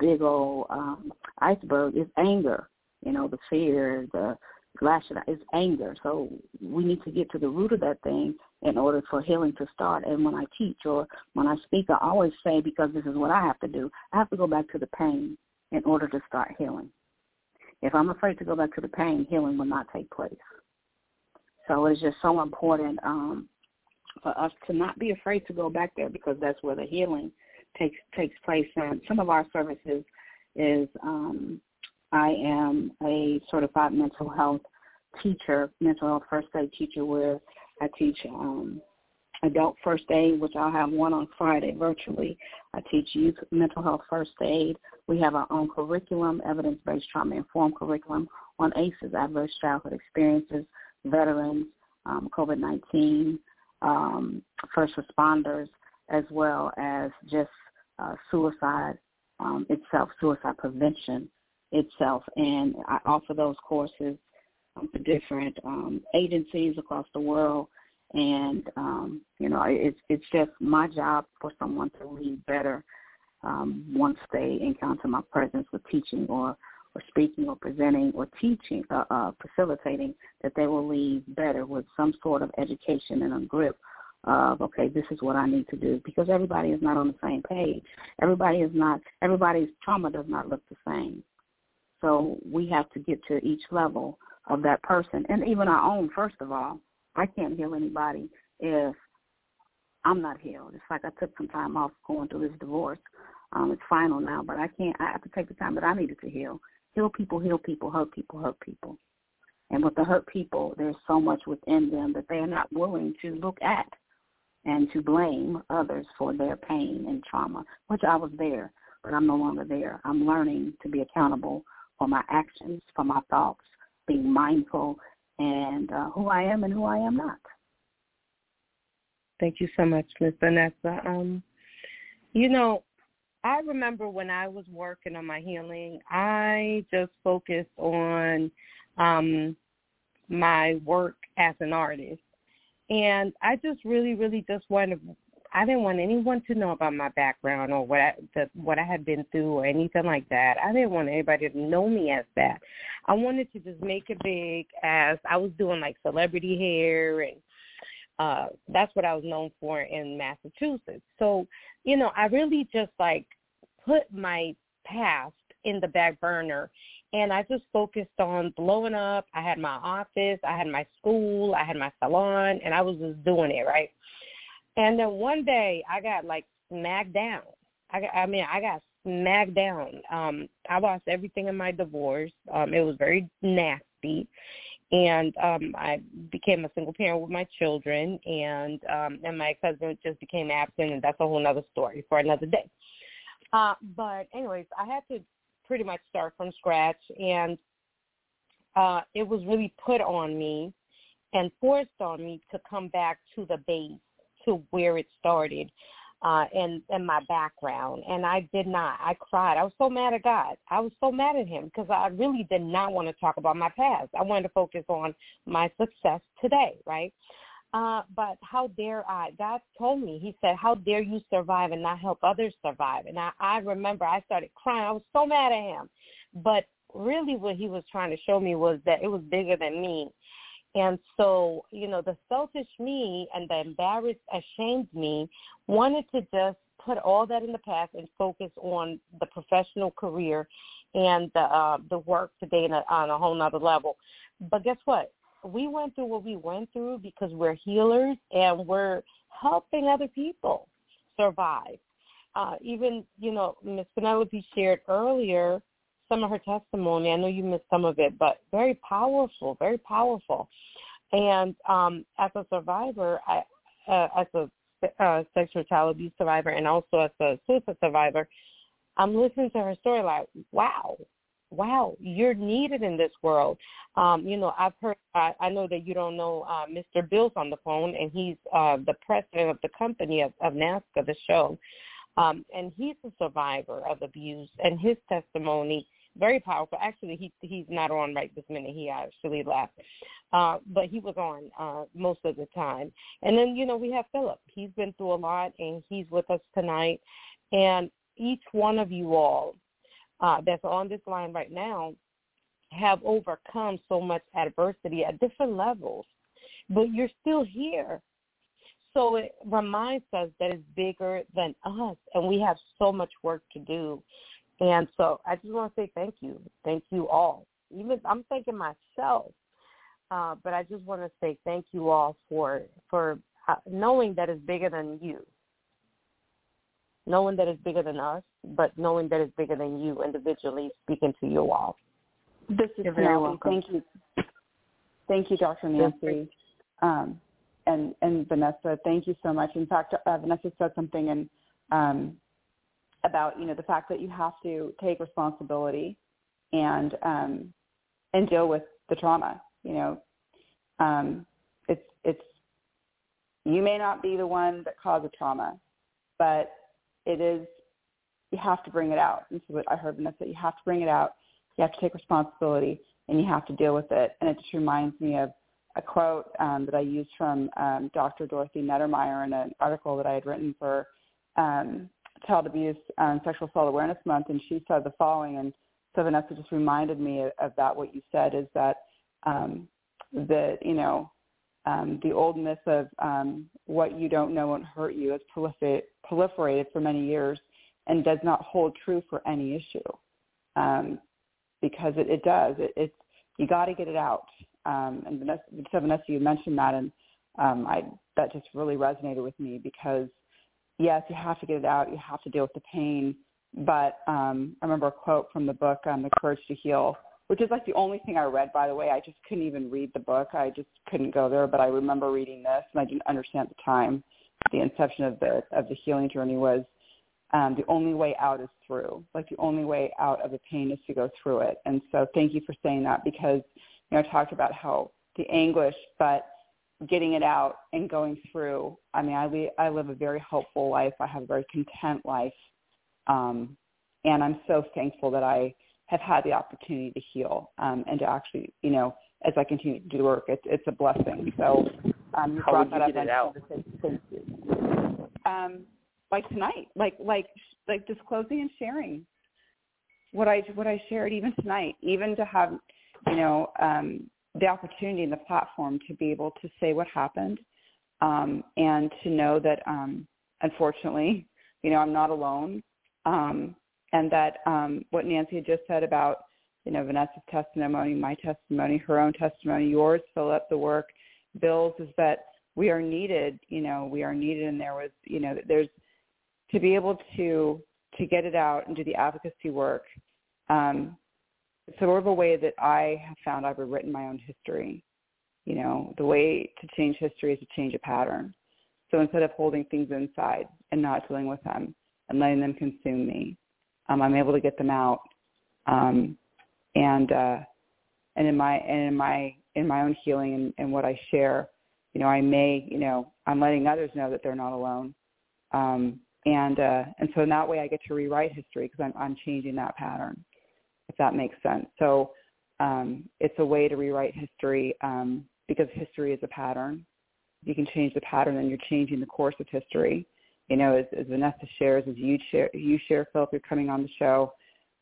big old um, iceberg is anger. You know, the fear, the lashing is anger. So we need to get to the root of that thing in order for healing to start. And when I teach or when I speak, I always say, because this is what I have to do, I have to go back to the pain in order to start healing. If I'm afraid to go back to the pain, healing will not take place. So it's just so important um, for us to not be afraid to go back there because that's where the healing takes takes place. And some of our services is um, I am a certified mental health teacher, mental health first aid teacher, where I teach um, adult first aid, which I'll have one on Friday virtually. I teach youth mental health first aid. We have our own curriculum, evidence-based trauma-informed curriculum on ACEs, adverse childhood experiences, veterans, um, COVID-19, um, first responders, as well as just uh, suicide um, itself, suicide prevention itself. And I offer those courses um, to different um, agencies across the world. And um, you know, it's it's just my job for someone to lead better once they encounter my presence with teaching or or speaking or presenting or teaching, uh, uh, facilitating, that they will leave better with some sort of education and a grip of okay, this is what I need to do because everybody is not on the same page. Everybody is not. Everybody's trauma does not look the same. So we have to get to each level of that person and even our own, first of all. I can't heal anybody if I'm not healed. It's like I took some time off going through this divorce. Um, it's final now, but I can't. I have to take the time that I needed to heal. Heal people, heal people, hurt people, hurt people. And with the hurt people, there's so much within them that they are not willing to look at and to blame others for their pain and trauma, which I was there, but I'm no longer there. I'm learning to be accountable for my actions, for my thoughts, being mindful, and uh, who I am and who I am not. Thank you so much, Miss Vanessa. Um, you know, I remember when I was working on my healing, I just focused on um, my work as an artist. And I just really, really just wanted I didn't want anyone to know about my background or what I, the, what I had been through or anything like that. I didn't want anybody to know me as that. I wanted to just make it big as I was doing like celebrity hair and uh that's what I was known for in Massachusetts. So, you know, I really just like put my past in the back burner and I just focused on blowing up. I had my office, I had my school, I had my salon, and I was just doing it, right? And then one day I got like smacked down. I got, I mean, I got smacked down. Um, I lost everything in my divorce. Um, it was very nasty. And um I became a single parent with my children and um and my ex-husband just became absent and that's a whole other story for another day. Uh but anyways, I had to pretty much start from scratch and uh it was really put on me and forced on me to come back to the base to where it started uh and and my background and I did not. I cried. I was so mad at God. I was so mad at him because I really did not want to talk about my past. I wanted to focus on my success today, right? Uh, but how dare I? God told me, he said, how dare you survive and not help others survive? And I, I remember I started crying. I was so mad at him. But really what he was trying to show me was that it was bigger than me and so, you know, the selfish me and the embarrassed, ashamed me wanted to just put all that in the past and focus on the professional career and the uh, the work today a, on a whole nother level. But guess what? We went through what we went through because we're healers and we're helping other people survive. Uh, even, you know, Miss Penelope shared earlier some of her testimony. I know you missed some of it, but very powerful, very powerful. And um, as a survivor, I, uh, as a uh, sexual child abuse survivor, and also as a suicide survivor, I'm listening to her story like, wow, wow, you're needed in this world. Um, you know, I've heard, I, I know that you don't know uh, Mr. Bill's on the phone, and he's uh, the president of the company of, of NAASCA, the show. Um, and he's a survivor of abuse, and his testimony very powerful. Actually, he he's not on right this minute. He actually left, uh, but he was on uh, most of the time. And then you know we have Philip. He's been through a lot, and he's with us tonight. And each one of you all uh, that's on this line right now have overcome so much adversity at different levels, but you're still here. So it reminds us that it's bigger than us, and we have so much work to do. And so I just want to say thank you. Thank you all. Even I'm thanking myself, uh, but I just want to say thank you all for for uh, knowing that it's bigger than you knowing that it's bigger than us, but knowing that it's bigger than you individually speaking to you all. This is You're very welcome. Thank you. Thank you, Dr. Nancy. Um, and, and Vanessa, thank you so much. In fact, uh, Vanessa said something in, um, about, you know, the fact that you have to take responsibility and, um, and deal with the trauma, you know. Um, it's, it's, you may not be the one that caused the trauma, but it is you have to bring it out. This is what I heard Vanessa. You have to bring it out. You have to take responsibility, and you have to deal with it. And it just reminds me of a quote um, that I used from um, Dr. Dorothy Neddermeyer in an article that I had written for um, Child Abuse and Sexual Assault Awareness Month, and she said the following. And so Vanessa just reminded me of, of that. What you said is that um, that you know um, the old myth of um, what you don't know won't hurt you has prolifer- proliferated for many years and does not hold true for any issue um, because it, it does. It, it's you got to get it out. Um, and Vanessa, so Vanessa, you mentioned that, and um, I that just really resonated with me because yes, you have to get it out. You have to deal with the pain. But um, I remember a quote from the book um, "The Courage to Heal," which is like the only thing I read, by the way. I just couldn't even read the book. I just couldn't go there. But I remember reading this, and I didn't understand at the time. The inception of the of the healing journey was um, the only way out is through. Like the only way out of the pain is to go through it. And so, thank you for saying that because you know I talked about how the anguish, but getting it out and going through. I mean, I li- I live a very hopeful life. I have a very content life, um, and I'm so thankful that I have had the opportunity to heal um, and to actually, you know, as I continue to do the work, it's it's a blessing. So um, you How brought that get it up. out? Thank you. Um, like tonight, like like like disclosing and sharing what I what I shared even tonight, even to have, you know, um, the opportunity and the platform to be able to say what happened, um, and to know that um, unfortunately, you know, I'm not alone. Um, and that um, what Nancy had just said about, you know, Vanessa's testimony, my testimony, her own testimony, yours, Philip, the work, Bill's, is that we are needed. You know, we are needed, and there was, you know, there's to be able to to get it out and do the advocacy work. Um, it's sort of a way that I have found I've rewritten my own history. You know, the way to change history is to change a pattern. So instead of holding things inside and not dealing with them and letting them consume me, um, I'm able to get them out. Um, and uh, and in my and in my in my own healing and, and what I share, you know, I may, you know, I'm letting others know that they're not alone. Um, and uh, and so in that way, I get to rewrite history because I'm I'm changing that pattern, if that makes sense. So um, it's a way to rewrite history um, because history is a pattern. You can change the pattern, then you're changing the course of history you know, as, as Vanessa shares, as you share, you share, Philip, you're coming on the show.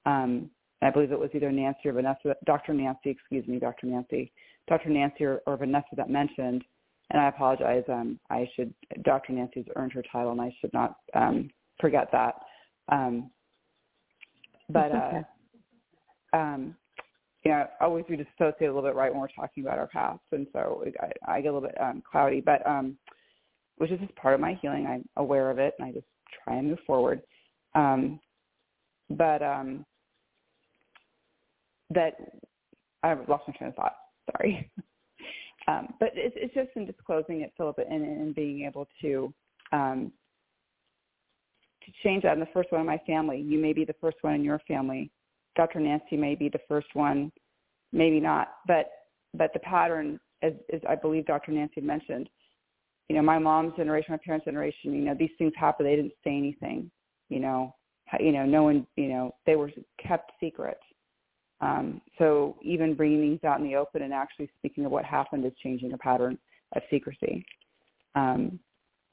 Um, I believe it was either Nancy or Vanessa, Dr. Nancy, excuse me, Dr. Nancy, Dr. Nancy or, or Vanessa that mentioned, and I apologize. Um, I should, Dr. Nancy's earned her title, and I should not um, forget that. Um, but, okay. uh, um, you know, I always we dissociate a little bit right when we're talking about our past, and so I, I get a little bit um, cloudy. But um, which is just part of my healing. I'm aware of it, and I just try and move forward. Um, but um, that I lost my train of thought. Sorry. um, but it's, it's just in disclosing it, Philip, and, and being able to um, to change that. And the first one in my family, you may be the first one in your family Dr. Nancy may be the first one, maybe not, but but the pattern, as, as I believe Dr. Nancy mentioned, you know, my mom's generation, my parents' generation, you know, these things happen. They didn't say anything, you know, you know, no one, you know, they were kept secret. Um, so even bringing things out in the open and actually speaking of what happened is changing a pattern of secrecy, um,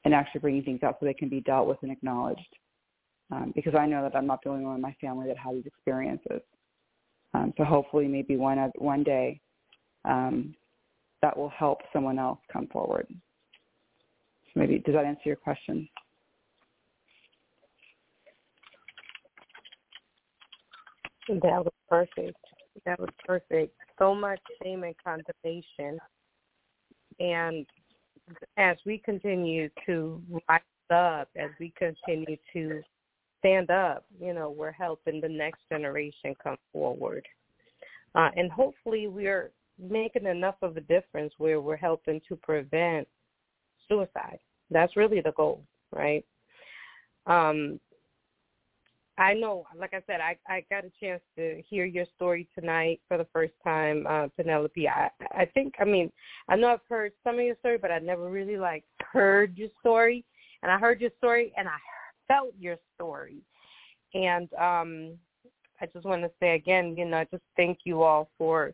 and actually bringing things out so they can be dealt with and acknowledged. Um, because I know that I'm not the only one in my family that had these experiences. Um, so hopefully, maybe one one day, um, that will help someone else come forward. So maybe does that answer your question? That was perfect. That was perfect. So much shame and condemnation. And as we continue to rise up, as we continue to stand up, you know, we're helping the next generation come forward. Uh, and hopefully we're making enough of a difference where we're helping to prevent suicide. That's really the goal, right? Um, I know, like I said, I, I got a chance to hear your story tonight for the first time, uh, Penelope. I, I think, I mean, I know I've heard some of your story, but I never really like heard your story. And I heard your story, and I felt your story. And um, I just want to say again, you know, I just thank you all for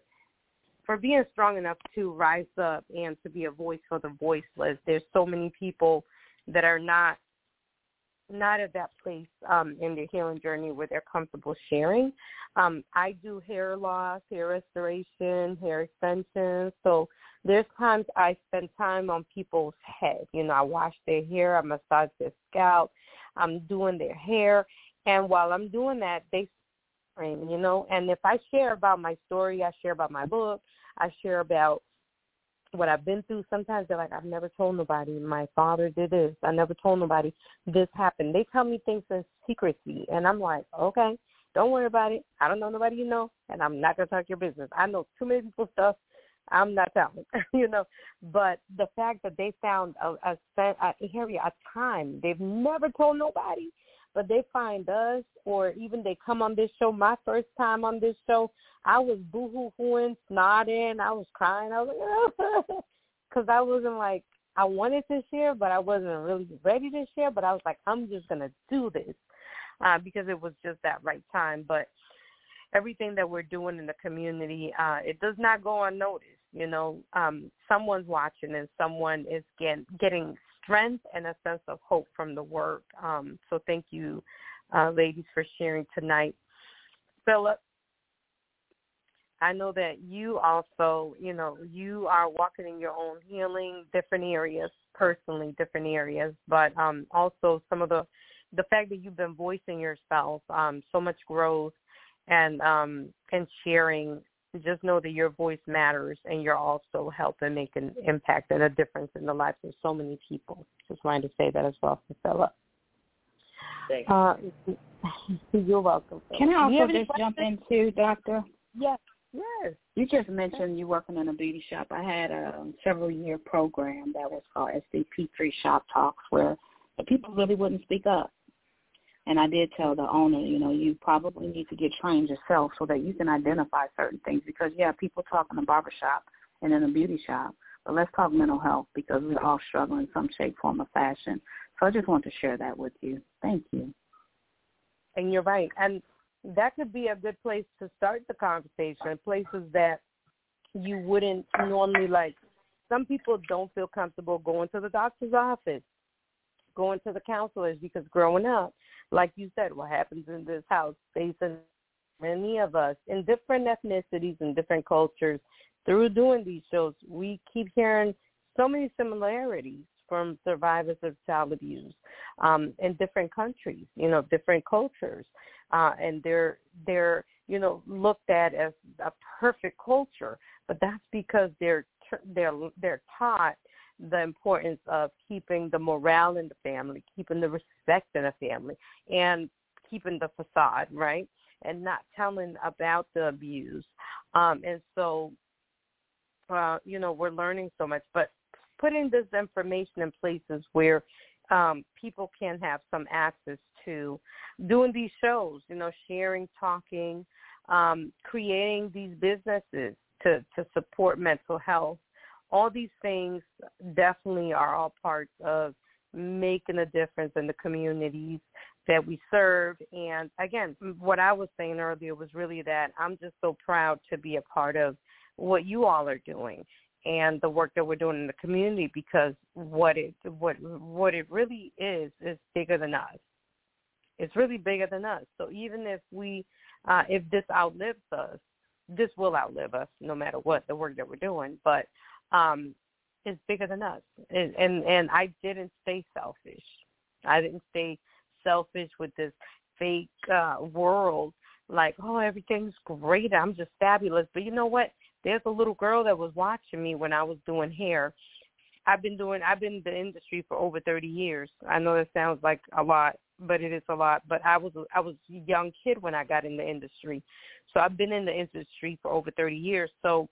for being strong enough to rise up and to be a voice for the voiceless. There's so many people that are not not at that place um, in their healing journey where they're comfortable sharing. Um, I do hair loss, hair restoration, hair extensions. So there's times I spend time on people's head. You know, I wash their hair, I massage their scalp, I'm doing their hair, and while I'm doing that, they scream. You know, and if I share about my story, I share about my book, I share about what I've been through, sometimes they're like, I've never told nobody. My father did this. I never told nobody this happened. They tell me things in secrecy, and I'm like, okay, don't worry about it. I don't know nobody you know, and I'm not gonna talk your business. I know too many people's stuff. I'm not telling, you know. But the fact that they found a, a, a area, a time they've never told nobody, but they find us or even they come on this show. My first time on this show, I was boo-hoo-hooing, snotting. I was crying. I was like, because I wasn't like, I wanted to share, but I wasn't really ready to share. But I was like, I'm just going to do this uh, because it was just that right time. But everything that we're doing in the community, uh, it does not go unnoticed. You know, um, someone's watching and someone is get, getting strength and a sense of hope from the work. Um, so thank you, uh, ladies, for sharing tonight. Philip, I know that you also, you know, you are walking in your own healing, different areas, personally, different areas, but um, also some of the the fact that you've been voicing yourself, um, so much growth, and um, and sharing just know that your voice matters and you're also helping make an impact and a difference in the lives of so many people. Just wanted to say that as well for Philip. Thanks. Uh, you're welcome. Can I also just jump in too, Doctor? Yes. Yes. You just mentioned you working in a beauty shop. I had a several year program that was called SDP3 Shop Talks where the people really wouldn't speak up. And I did tell the owner, you know, you probably need to get trained yourself so that you can identify certain things because yeah, people talk in a barbershop and in a beauty shop, but let's talk mental health because we're all struggling in some shape, form, or fashion. So I just want to share that with you. Thank you. And you're right. And that could be a good place to start the conversation, places that you wouldn't normally like. Some people don't feel comfortable going to the doctor's office, going to the counselors because growing up, like you said, what happens in this house facing many of us in different ethnicities and different cultures. Through doing these shows, we keep hearing so many similarities from survivors of child abuse um, in different countries, you know, different cultures, uh, and they're they're you know looked at as a perfect culture, but that's because they're they're they're taught the importance of keeping the morale in the family, keeping the respect in the family, and keeping the facade, right? And not telling about the abuse. Um, and so, uh, you know, we're learning so much, but putting this information in places where um, people can have some access to doing these shows, you know, sharing, talking, um, creating these businesses to, to support mental health. All these things definitely are all parts of making a difference in the communities that we serve. And again, what I was saying earlier was really that I'm just so proud to be a part of what you all are doing and the work that we're doing in the community because what it what what it really is is bigger than us. It's really bigger than us. So even if we uh if this outlives us, this will outlive us no matter what the work that we're doing. But um is bigger than us. And and, and I didn't stay selfish. I didn't stay selfish with this fake uh world like, oh, everything's great. I'm just fabulous. But you know what? There's a little girl that was watching me when I was doing hair. I've been doing I've been in the industry for over 30 years. I know that sounds like a lot, but it is a lot. But I was I was a young kid when I got in the industry. So I've been in the industry for over 30 years. So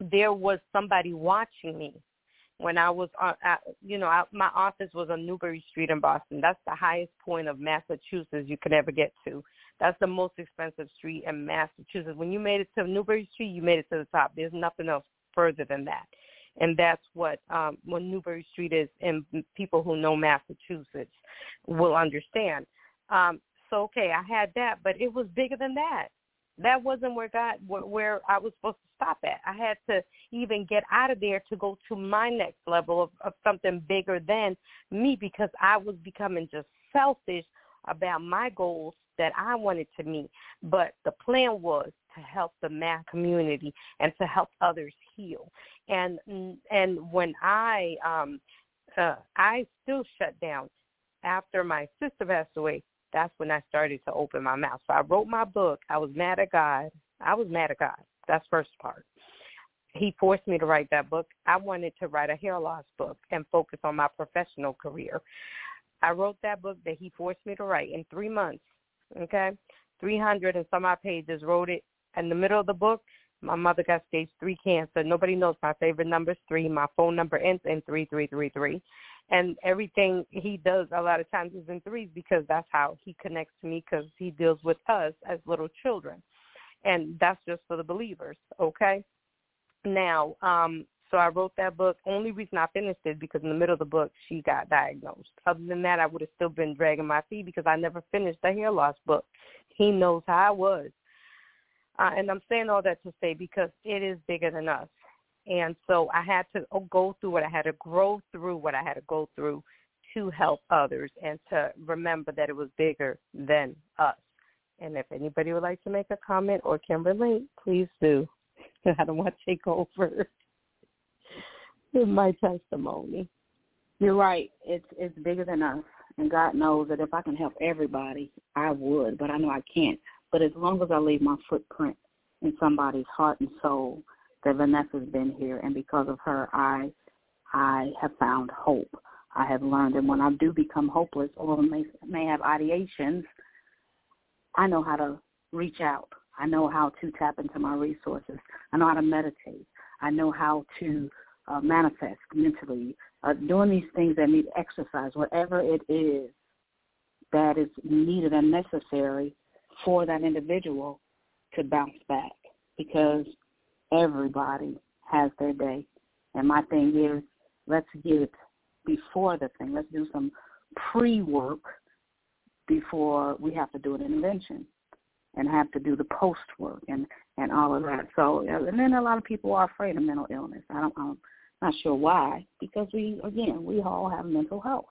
there was somebody watching me when I was on, at, you know, I, my office was on Newbury Street in Boston. That's the highest point of Massachusetts you could ever get to. That's the most expensive street in Massachusetts. When you made it to Newbury Street, you made it to the top. There's nothing else further than that. And that's what um what Newbury Street is and people who know Massachusetts will understand. Um so okay, I had that, but it was bigger than that. That wasn't where God where I was supposed to stop at. I had to even get out of there to go to my next level of, of something bigger than me because I was becoming just selfish about my goals that I wanted to meet. But the plan was to help the math community and to help others heal. And and when I um uh I still shut down after my sister passed away, that's when I started to open my mouth. So I wrote my book. I was mad at God. I was mad at God. That's first part. He forced me to write that book. I wanted to write a hair loss book and focus on my professional career. I wrote that book that he forced me to write in three months. Okay, three hundred and some odd pages. Wrote it in the middle of the book. My mother got stage three cancer. Nobody knows my favorite number is three. My phone number ends in three three three three, and everything he does a lot of times is in threes because that's how he connects to me because he deals with us as little children, and that's just for the believers. Okay. Now, um, so I wrote that book. Only reason I finished it because in the middle of the book she got diagnosed. Other than that, I would have still been dragging my feet because I never finished the hair loss book. He knows how I was. Uh, and I'm saying all that to say because it is bigger than us. And so I had to oh, go through what I had to grow through what I had to go through to help others and to remember that it was bigger than us. And if anybody would like to make a comment or can relate, please do. I don't want to take over in my testimony. You're right. It's it's bigger than us, and God knows that if I can help everybody, I would. But I know I can't. But as long as I leave my footprint in somebody's heart and soul, that Vanessa's been here, and because of her, I I have found hope. I have learned, and when I do become hopeless or may may have ideations, I know how to reach out. I know how to tap into my resources. I know how to meditate. I know how to uh, manifest mentally, uh, doing these things that need exercise, whatever it is that is needed and necessary for that individual to bounce back because everybody has their day. And my thing is, let's get it before the thing. Let's do some pre-work before we have to do an intervention and have to do the post work and and all of that. So uh, and then a lot of people are afraid of mental illness. I don't, I'm not not sure why, because we, again, we all have mental health.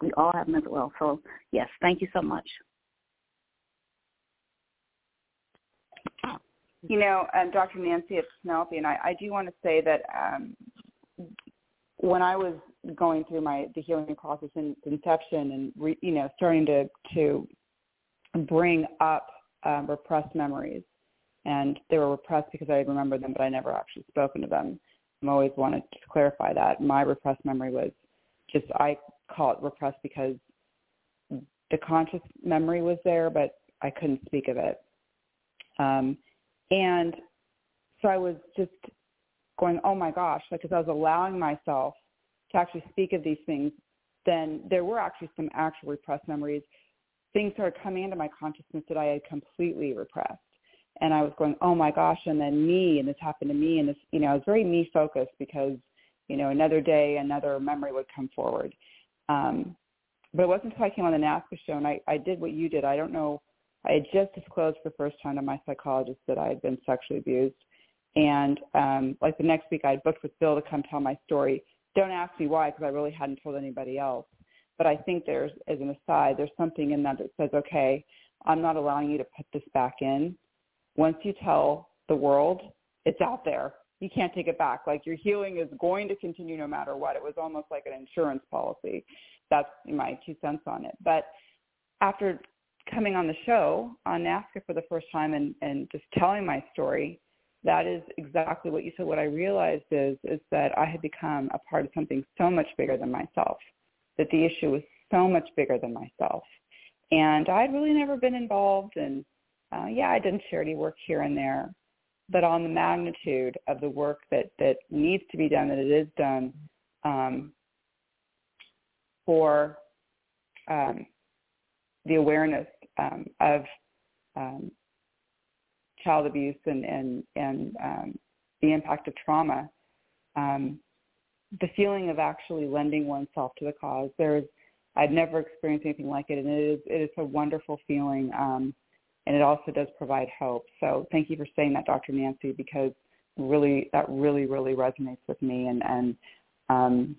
We all have mental health. So, yes, thank you so much. You know, um, Dr. Nancy, it's Penelope, and I, I do want to say that um, when I was going through my the healing process in inception and re, you know starting to to bring up um, repressed memories, and they were repressed because I remembered them, but I never actually spoken to them. I'm always wanted to clarify that. My repressed memory was just I call it repressed because the conscious memory was there, but I couldn't speak of it. Um, and so I was just going, oh my gosh, like as I was allowing myself to actually speak of these things, then there were actually some actual repressed memories. Things started coming into my consciousness that I had completely repressed. and I was going, oh my gosh, and then me, and this happened to me, and this, you know, I was very me focused because, you know, another day, another memory would come forward. Um, but it wasn't until I came on the NAASCA show, and I, I did what you did. I don't know, I had just disclosed for the first time to my psychologist that I had been sexually abused, and um, like the next week, I had booked with Bill to come tell my story. Don't ask me why, because I really hadn't told anybody else. But I think there's, as an aside, there's something in that that says, okay, I'm not allowing you to put this back in once you tell the world, it's out there. You can't take it back. Like your healing is going to continue no matter what. It was almost like an insurance policy. That's my two cents on it. But after coming on the show on NAASCA for the first time and, and just telling my story, that is exactly what you said. What I realized is is that I had become a part of something so much bigger than myself. That the issue was so much bigger than myself, and I'd really never been involved in uh, yeah, I done charity work here and there, but on the magnitude of the work that that needs to be done, that it is done um, for um, the awareness um, of um, child abuse and and and um, the impact of trauma, um, the feeling of actually lending oneself to the cause. There's I've never experienced anything like it, and it is it is a wonderful feeling. Um, and it also does provide hope. So thank you for saying that, Dr. Nancy, because really that really really resonates with me, and and um,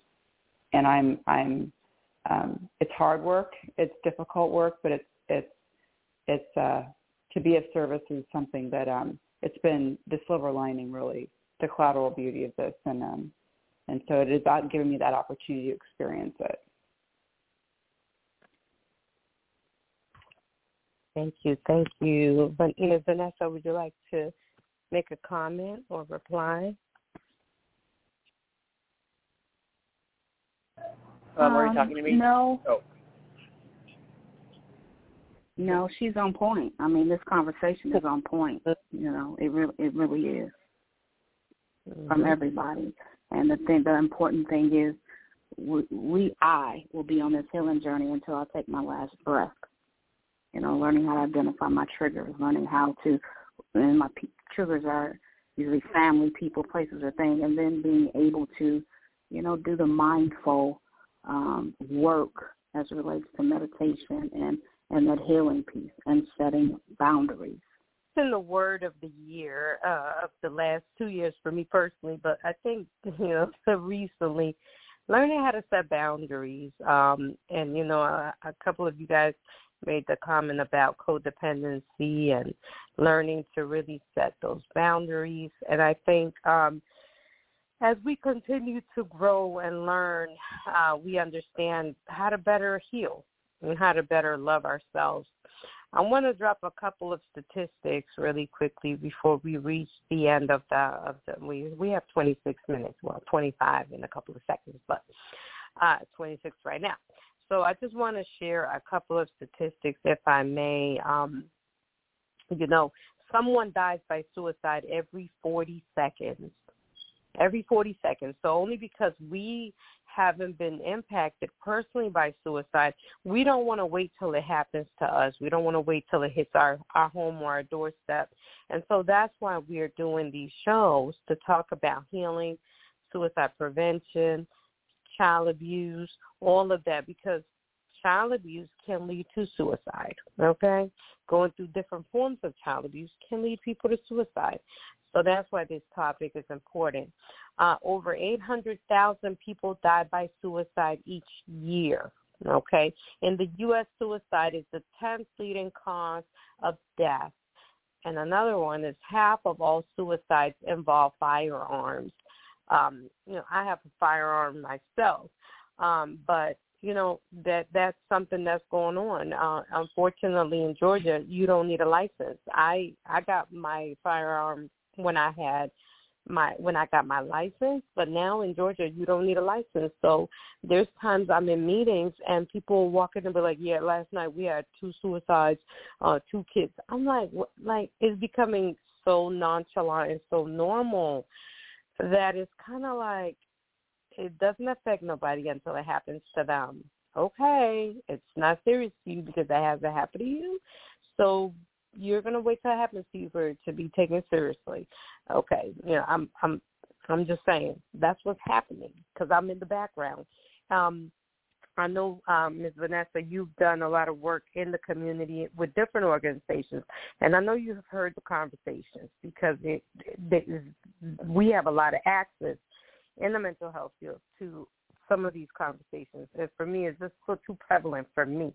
and I'm I'm um, it's hard work, it's difficult work, but it's it's it's uh, to be of service is something that um, it's been the silver lining really, the collateral beauty of this, and um, and so it is about giving me that opportunity to experience it. Thank you. Thank you. But, you know, Vanessa, would you like to make a comment or reply? Um, are you talking to me? No. Oh. No, she's on point. I mean, this conversation is on point. You know, it really, it really is mm-hmm. from everybody. And the thing, the important thing is, we, we, I will be on this healing journey until I take my last breath you know, learning how to identify my triggers, learning how to, and my p- triggers are usually family, people, places, or things, and then being able to, you know, do the mindful um, work as it relates to meditation and and that healing piece and setting boundaries. In the word of the year uh, of the last two years for me personally, but I think you know so recently learning how to set boundaries. Um, and you know, a, a couple of you guys made the comment about codependency and learning to really set those boundaries. And I think um, as we continue to grow and learn, uh, we understand how to better heal and how to better love ourselves. I want to drop a couple of statistics really quickly before we reach the end of the of the we we have 26 minutes, well 25 in a couple of seconds, but uh 26 right now. So I just want to share a couple of statistics, if I may. Um, you know, someone dies by suicide every 40 seconds. Every 40 seconds. So only because we haven't been impacted personally by suicide, we don't want to wait till it happens to us. We don't want to wait till it hits our, our home or our doorstep. And so that's why we're doing these shows to talk about healing, suicide prevention, child abuse, all of that, because child abuse can lead to suicide. Okay, going through different forms of child abuse can lead people to suicide. So that's why this topic is important. Uh, over 800,000 people die by suicide each year. Okay, in the U.S., suicide is the 10th leading cause of death. And another one is half of all suicides involve firearms um, you know, I have a firearm myself, um, but you know that that's something that's going on. Uh, unfortunately, in Georgia, you don't need a license. I I got my firearm when I had my when I got my license, but now in Georgia you don't need a license. So there's times I'm in meetings and people walk in and be like, "Yeah, last night we had two suicides, uh, two kids." I'm like, what? like it's becoming so nonchalant and so normal that it's kind of like it doesn't affect nobody until it happens to them. Okay, it's not serious to you because that hasn't happened to you. So you're gonna wait till it happens to you for it to be taken seriously. Okay, you know, I'm I'm I'm just saying that's what's happening because I'm in the background. Um, I know, um, Ms. Vanessa, you've done a lot of work in the community with different organizations, and I know you've heard the conversations because it, it, we have a lot of access in the mental health field to some of these conversations. And for me, it's just so too prevalent for me.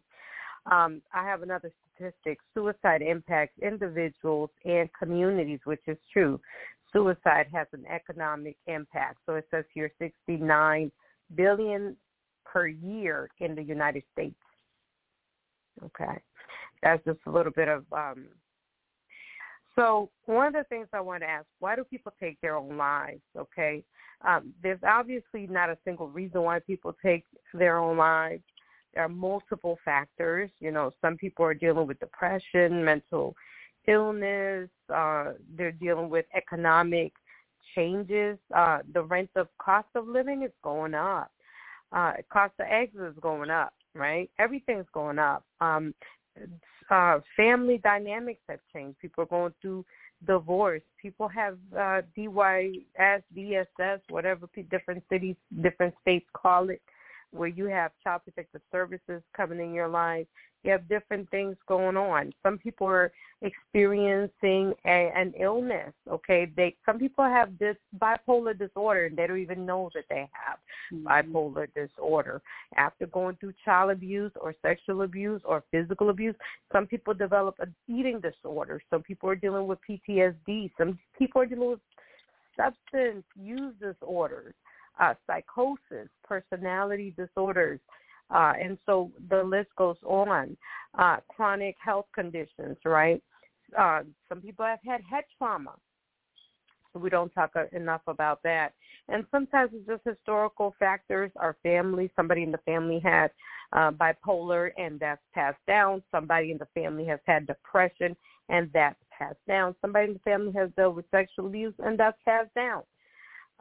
Um, I have another statistic. Suicide impacts individuals and communities, which is true. Suicide has an economic impact. So it says here 69 billion per year in the United States. Okay. That's just a little bit of um so one of the things I want to ask, why do people take their own lives? Okay. Um, there's obviously not a single reason why people take their own lives. There are multiple factors. You know, some people are dealing with depression, mental illness. Uh, they're dealing with economic changes. Uh, the rent of cost of living is going up. Uh, cost of eggs is going up, right? Everything's going up. Um, uh, family dynamics have changed. People are going through divorce. People have uh, DYS, DSS, whatever different cities, different states call it where you have child protective services coming in your life. You have different things going on. Some people are experiencing a, an illness. Okay, they some people have this bipolar disorder and they don't even know that they have mm-hmm. bipolar disorder after going through child abuse or sexual abuse or physical abuse. Some people develop an eating disorder. Some people are dealing with PTSD. Some people are dealing with substance use disorders uh, psychosis, personality disorders, uh, and so the list goes on. Uh, chronic health conditions, right? Uh, some people have had head trauma. We don't talk enough about that. And sometimes it's just historical factors. Our family, somebody in the family had uh, bipolar and that's passed down. Somebody in the family has had depression and that's passed down. Somebody in the family has dealt with sexual abuse and that's passed down.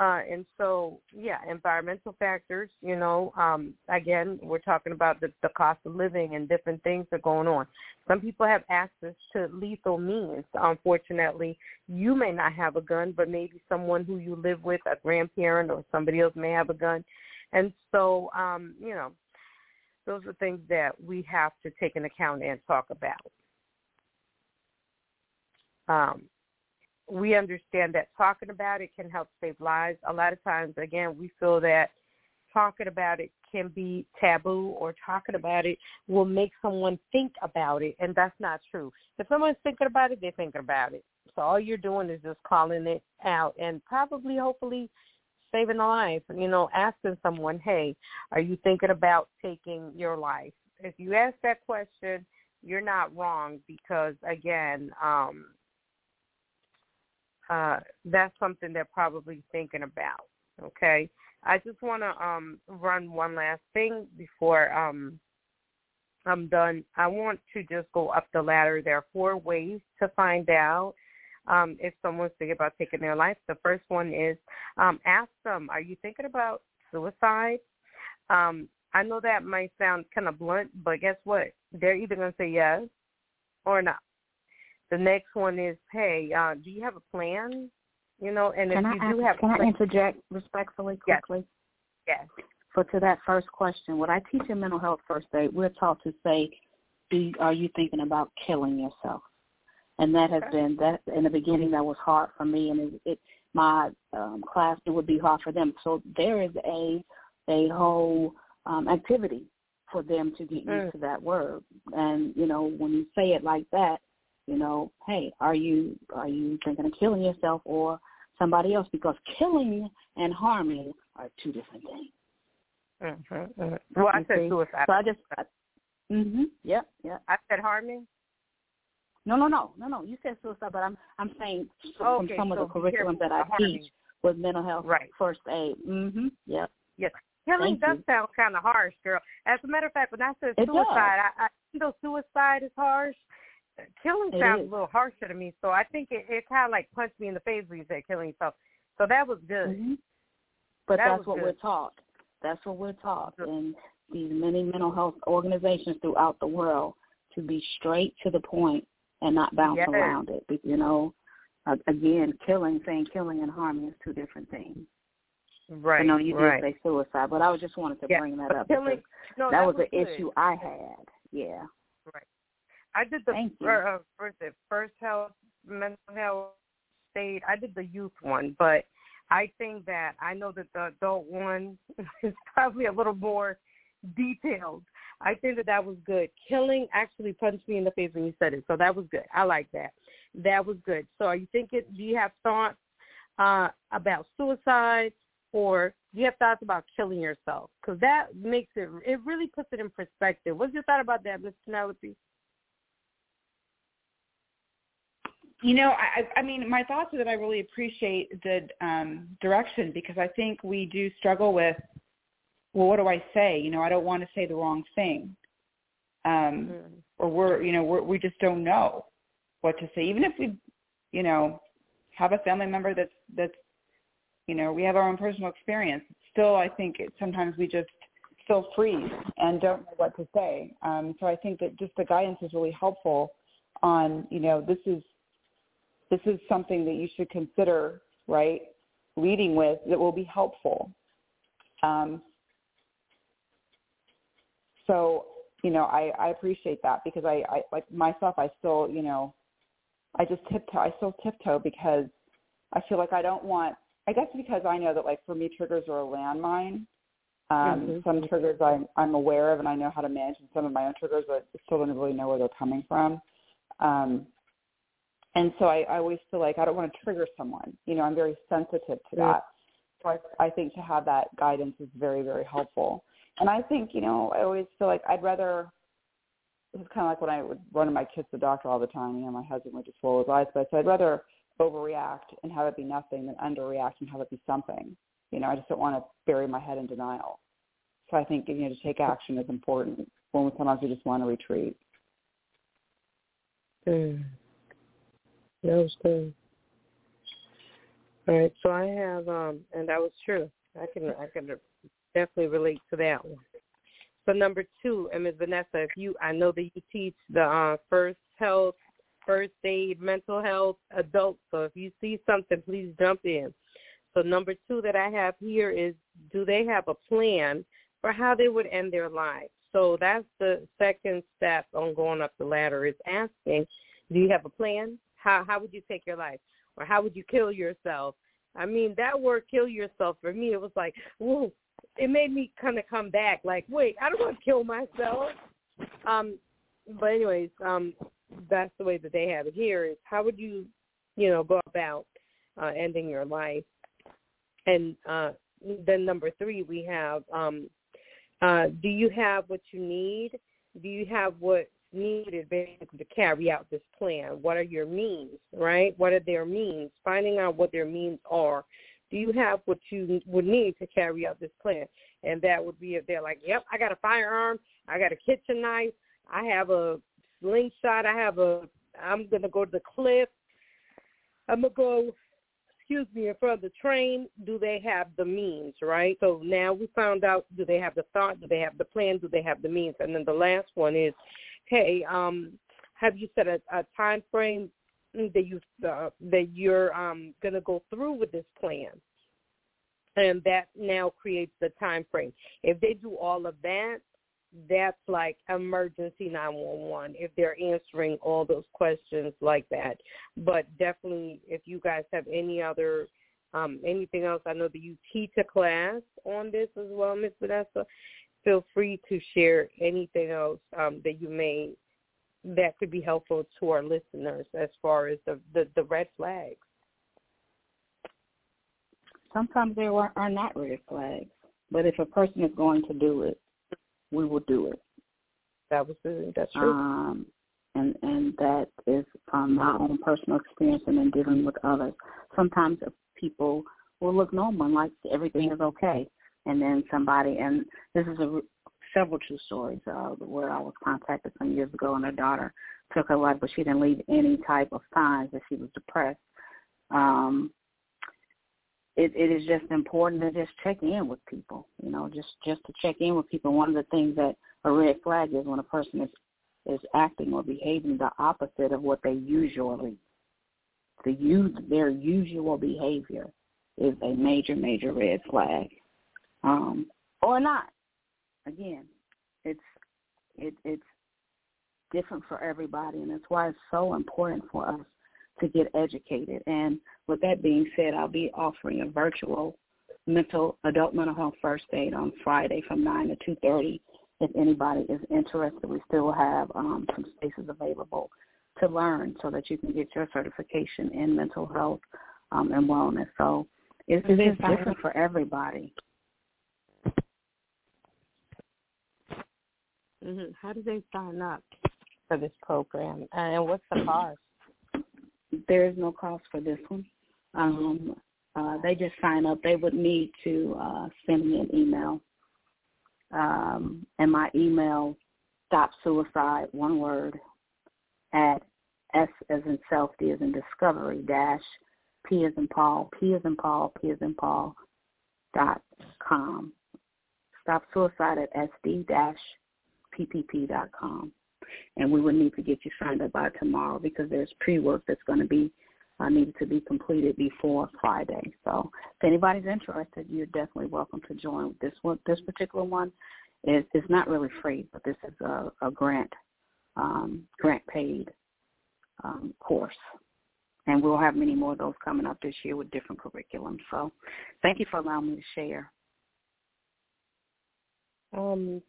Uh, and so, yeah, environmental factors, you know, um, again, we're talking about the, the cost of living and different things that are going on. Some people have access to lethal means. Unfortunately, you may not have a gun, but maybe someone who you live with, a grandparent or somebody else may have a gun. And so, um, you know, those are things that we have to take into account and talk about. Um, we understand that talking about it can help save lives. A lot of times, again, we feel that talking about it can be taboo or talking about it will make someone think about it, and that's not true. If someone's thinking about it, they're thinking about it. So all you're doing is just calling it out and probably, hopefully, saving a life. You know, asking someone, hey, are you thinking about taking your life? If you ask that question, you're not wrong because, again, um, uh, that's something they're probably thinking about. Okay, I just want to um, run one last thing before um, I'm done. I want to just go up the ladder. There are four ways to find out um, if someone's thinking about taking their life. The first one is um, ask them, are you thinking about suicide? Um, I know that might sound kind of blunt, but guess what? They're either going to say yes or not. The next one is, hey, uh, do you have a plan? You know, and can if I you ask, do have, can plan- I interject respectfully, quickly? Yes. yes. So to that first question, what I teach in mental health first aid, we're taught to say, do, are you thinking about killing yourself? And that has okay. been that in the beginning that was hard for me, and it, it my um, class it would be hard for them. So there is a a whole um, activity for them to get mm. used to that word. And you know, when you say it like that, you know, hey, are you are you thinking of killing yourself or somebody else? Because killing and harming are two different things. Mm-hmm, mm-hmm. Well, I said see? suicide. So I just, I, mhm, yep, yep. I said harming. No, no, no, no, no. You said suicide, but I'm I'm saying from okay, some so of the curriculum that I harming. teach with mental health right. first aid. Mhm. Yep. Yes. Killing Thank does you. sound kind of harsh, girl. As a matter of fact, when I said It suicide, does. I, I though suicide is harsh, killing It sounds is. a little harsher to me. So I think it, it kind of like punched me in the face when you said killing yourself. So that was good. Mhm. But That that's what good. we're taught. That's what we're taught Good. in these many mental health organizations throughout the world to be straight to the point and not bounce yes. around it. You know, again, killing, saying killing and harming is two different things. Right. I know you right. did say suicide, but I was just wanted to yeah. bring that up killing, because no, that, was, was an issue I had. Yeah. Right. I did the Thank uh, first, first health, mental health state. I did the youth one, but I think that I know that the adult one is probably a little more detailed. I think that that was good. Killing actually punched me in the face when you said it, so that was good. I like that. That was good. So, are you thinking? Do you have thoughts uh, about suicide, or do you have thoughts about killing yourself? Because that makes it. It really puts it in perspective. What's your thought about that, Miss Penelope? You know, I, I mean, my thoughts are that I really appreciate the um, direction because I think we do struggle with, well, what do I say? You know, I don't want to say the wrong thing, um, mm-hmm. or we're, you know, we're, we just don't know what to say. Even if we, you know, have a family member that's that's, you know, we have our own personal experience. Still, I think it, sometimes we just still freeze and don't know what to say. Um, so I think that just the guidance is really helpful on, you know, this is this is something that you should consider, right, leading with that will be helpful. Um, so, you know, I, I appreciate that because I, I, like myself, I still, you know, I just tiptoe, I still tiptoe because I feel like I don't want, I guess because I know that like for me triggers are a landmine. Um, mm-hmm. Some triggers I'm, I'm aware of and I know how to manage and some of my own triggers but I still don't really know where they're coming from. Um, and so I, I always feel like I don't want to trigger someone. You know, I'm very sensitive to that. So I, I think to have that guidance is very, very helpful. And I think, you know, I always feel like I'd rather. This is kind of like when I would run my kids to the doctor all the time. You know, my husband would just roll his eyes, but so I'd rather overreact and have it be nothing than underreact and have it be something. You know, I just don't want to bury my head in denial. So I think you know to take action is important when sometimes we just want to retreat. Mm. That was good. All right, so I have, um, and that was true. I can, I can definitely relate to that one. So number two, and Ms. Vanessa, if you, I know that you teach the uh, first health, first aid, mental health, adults. So if you see something, please jump in. So number two that I have here is, do they have a plan for how they would end their lives? So that's the second step on going up the ladder is asking, do you have a plan? How how would you take your life? Or how would you kill yourself? I mean, that word kill yourself for me it was like, whoa, it made me kind of come back like, wait, I don't want to kill myself. Um but anyways, um that's the way that they have it here is how would you, you know, go about uh ending your life? And uh then number 3 we have um uh do you have what you need? Do you have what needed basically to carry out this plan? What are your means, right? What are their means? Finding out what their means are. Do you have what you would need to carry out this plan? And that would be if they're like, yep, I got a firearm, I got a kitchen knife, I have a slingshot, I have a, I'm going to go to the cliff, I'm going to go excuse me, in front of the train, do they have the means, right? So now we found out, do they have the thought, do they have the plan, do they have the means? And then the last one is, hey, um, have you set a, a time frame that you uh, that you're um, going to go through with this plan? And that now creates the time frame. If they do all of that, that's like emergency 911 if they're answering all those questions like that. But definitely, if you guys have any other um, anything else, I know that you teach a class on this as well, Miss Vanessa feel free to share anything else um, that you may that could be helpful to our listeners as far as the, the, the red flags. Sometimes there are, are not red flags, but if a person is going to do it, we will do it. That was the, that's true. Um, and and that is from my own personal experience and in dealing with others. Sometimes people will look normal and like everything is okay, and then somebody, and this is a several true stories uh, where I was contacted some years ago, and her daughter took her life, but she didn't leave any type of signs that she was depressed. Um, it, it is just important to just check in with people, you know, just just to check in with people. One of the things that a red flag is when a person is is acting or behaving the opposite of what they usually the use their usual behavior is a major major red flag um or not again it's it it's different for everybody and that's why it's so important for us to get educated and with that being said i'll be offering a virtual mental adult mental health first aid on friday from nine to two thirty if anybody is interested, we still have um, some spaces available to learn so that you can get your certification in mental health um, and wellness. So it's, it's different for everybody. Mm-hmm. How do they sign up for this program, and what's the cost? There is no cost for this one. Um, uh, they just sign up. They would need to uh, send me an email um, and my email stop suicide one word at s as in self d as in discovery dash p as in paul p as in paul p as in paul dot com stop suicide at sd dash ppp dot com and we would need to get you signed up by tomorrow because there's pre-work that's going to be uh, needed to be completed before Friday. So if anybody's interested, you're definitely welcome to join this one. This particular one is is not really free, but this is a, a grant um, grant paid um, course. And we'll have many more of those coming up this year with different curriculums. So thank you for allowing me to share. Um,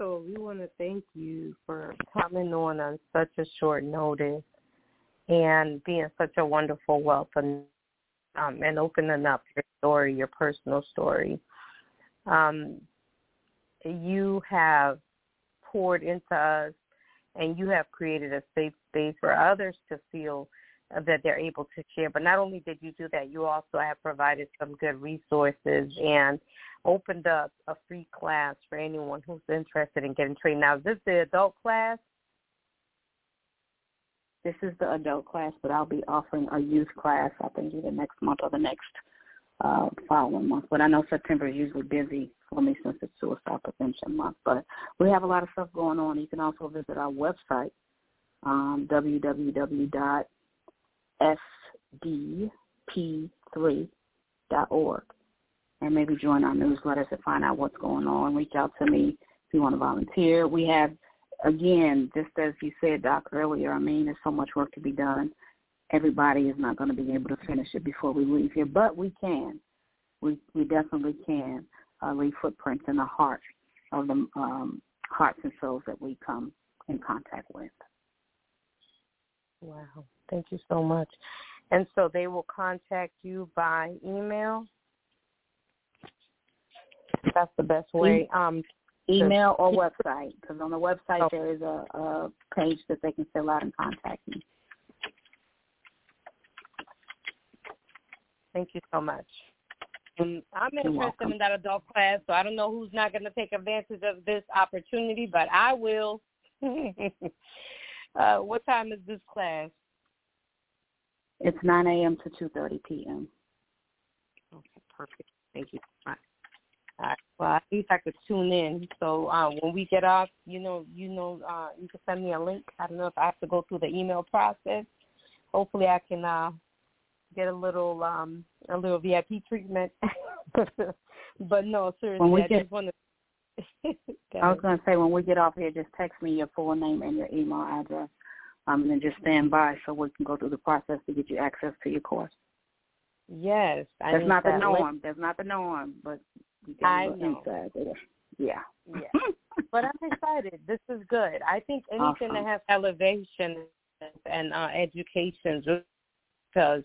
all, we want to thank you for coming on on such a short notice and being such a wonderful and um, and opening up your story, your personal story. Um, you have poured into us, and you have created a safe space for others to feel that they're able to share. But not only did you do that, you also have provided some good resources and opened up a free class for anyone who's interested in getting trained. Now, is this the adult class? This is the adult class, but I'll be offering a youth class, I think, either next month or the next uh, following month. But I know September is usually busy for me since it's Suicide Prevention Month. But we have a lot of stuff going on. You can also visit our website, um, www.sdp3.org, and maybe join our newsletters to find out what's going on. Reach out to me if you want to volunteer. We have again, just as you said, Doc, earlier, I mean, there's so much work to be done. Everybody is not going to be able to finish it before we leave here, but we can. We we definitely can uh, leave footprints in the heart of the um, hearts and souls that we come in contact with. Wow, thank you so much. And so they will contact you by email. That's the best way. Um, email or website because on the website oh. there is a, a page that they can fill out and contact me. Thank you so much. And I'm interested in that adult class, so I don't know who's not going to take advantage of this opportunity, but I will. uh, what time is this class? It's 9 a.m. to 2.30 p.m. Okay, perfect. Thank you. Right. Well, at least I could tune in. So uh, when we get off, you know, you know, uh, you can send me a link. I don't know if I have to go through the email process. Hopefully, I can uh, get a little um, a little VIP treatment. but no, seriously, when we I get, just want to. I was going to say when we get off here, just text me your full name and your email address, um, and then just stand by so we can go through the process to get you access to your course. Yes, I that's not that the norm. That's not the norm, but I know. Yeah. Yeah. but I'm excited. This is good. I think anything awesome. that has elevation and uh, education, because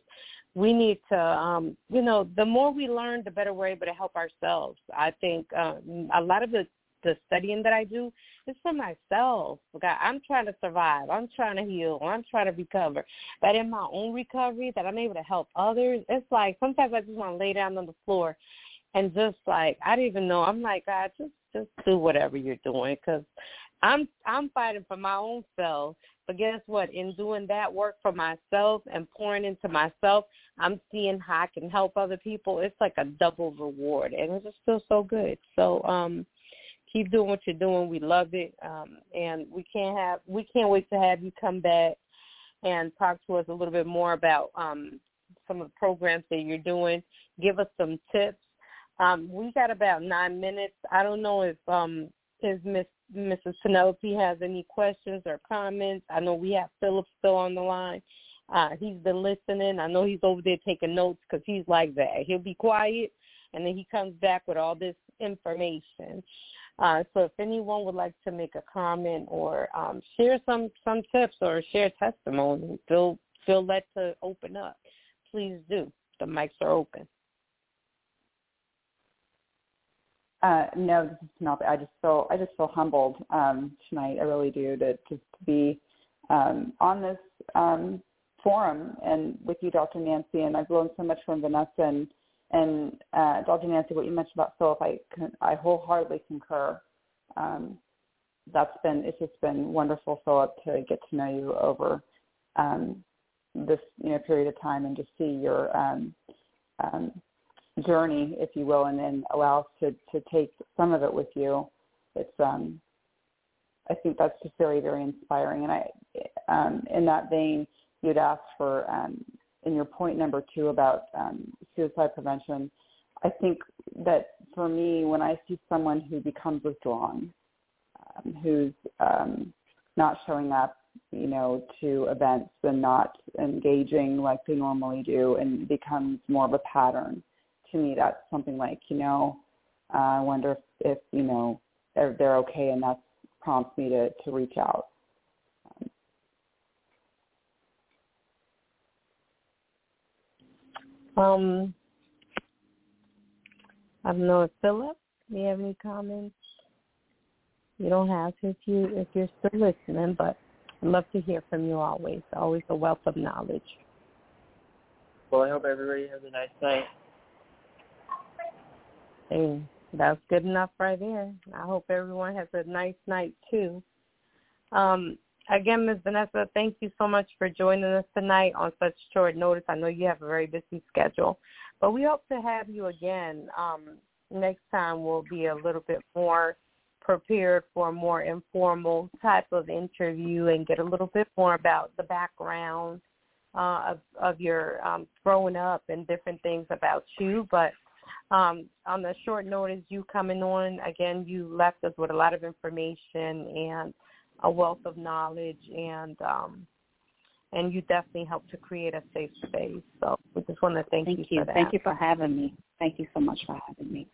we need to, um, you know, the more we learn, the better we're able to help ourselves. I think um, a lot of the the studying that I do is for myself. God, I'm trying to survive. I'm trying to heal. I'm trying to recover. But in my own recovery, that I'm able to help others. It's like sometimes I just want to lay down on the floor and just like I didn't even know. I'm like, God, just just do whatever you're doing because I'm I'm fighting for my own self. But guess what? In doing that work for myself and pouring into myself, I'm seeing how I can help other people. It's like a double reward, and it just feels so good. So, um, keep doing what you're doing. We love it, um, and we can't have we can't wait to have you come back and talk to us a little bit more about um, some of the programs that you're doing. Give us some tips. Um, we got about nine minutes. I don't know if um, if Miss Mrs. Penelope has any questions or comments. I know we have Philip still on the line. Uh, he's been listening. I know he's over there taking notes because he's like that. He'll be quiet, and then he comes back with all this information. Uh, so if anyone would like to make a comment or um, share some some tips or share testimony, feel feel led to open up. Please do. The mics are open. Uh, no, this is Penelope. I just feel I just feel humbled um, tonight. I really do to to be um, on this um, forum and with you, Dr. Nancy. And I've learned so much from Vanessa and and uh, Dr. Nancy. What you mentioned about Philip, I I wholeheartedly concur. Um, that's been it's just been wonderful, Philip, to get to know you over um, this you know period of time and to see your um, um, journey, if you will, and then allow us to, to take some of it with you. It's um, I think that's just very very inspiring. And I, um, in that vein, you'd asked for um, in your point number two about um, suicide prevention. I think that for me, when I see someone who becomes withdrawn, um, who's um, not showing up, you know, to events and not engaging like they normally do, and becomes more of a pattern to me that's something like you know uh, I wonder if, if you know they're, they're okay and that prompts me to to reach out. Um, I don't know if Philip, do you have any comments? You don't have to if you if you're still listening, but I'd love to hear from you always. Always a wealth of knowledge. Well, I hope everybody has a nice night. Hey, that's good enough right there. I hope everyone has a nice night too. Um, again, Ms. Vanessa, thank you so much for joining us tonight on such short notice. I know you have a very busy schedule, but we hope to have you again. Um, next time we'll be a little bit more prepared for a more informal type of interview and get a little bit more about the background uh, of, of your um, growing up and different things about you. But um, on the short notice, you coming on again, you left us with a lot of information and a wealth of knowledge, and um, and you definitely helped to create a safe space. So we just want to thank, thank you, you for that. Thank you for having me. Thank you so much for having me.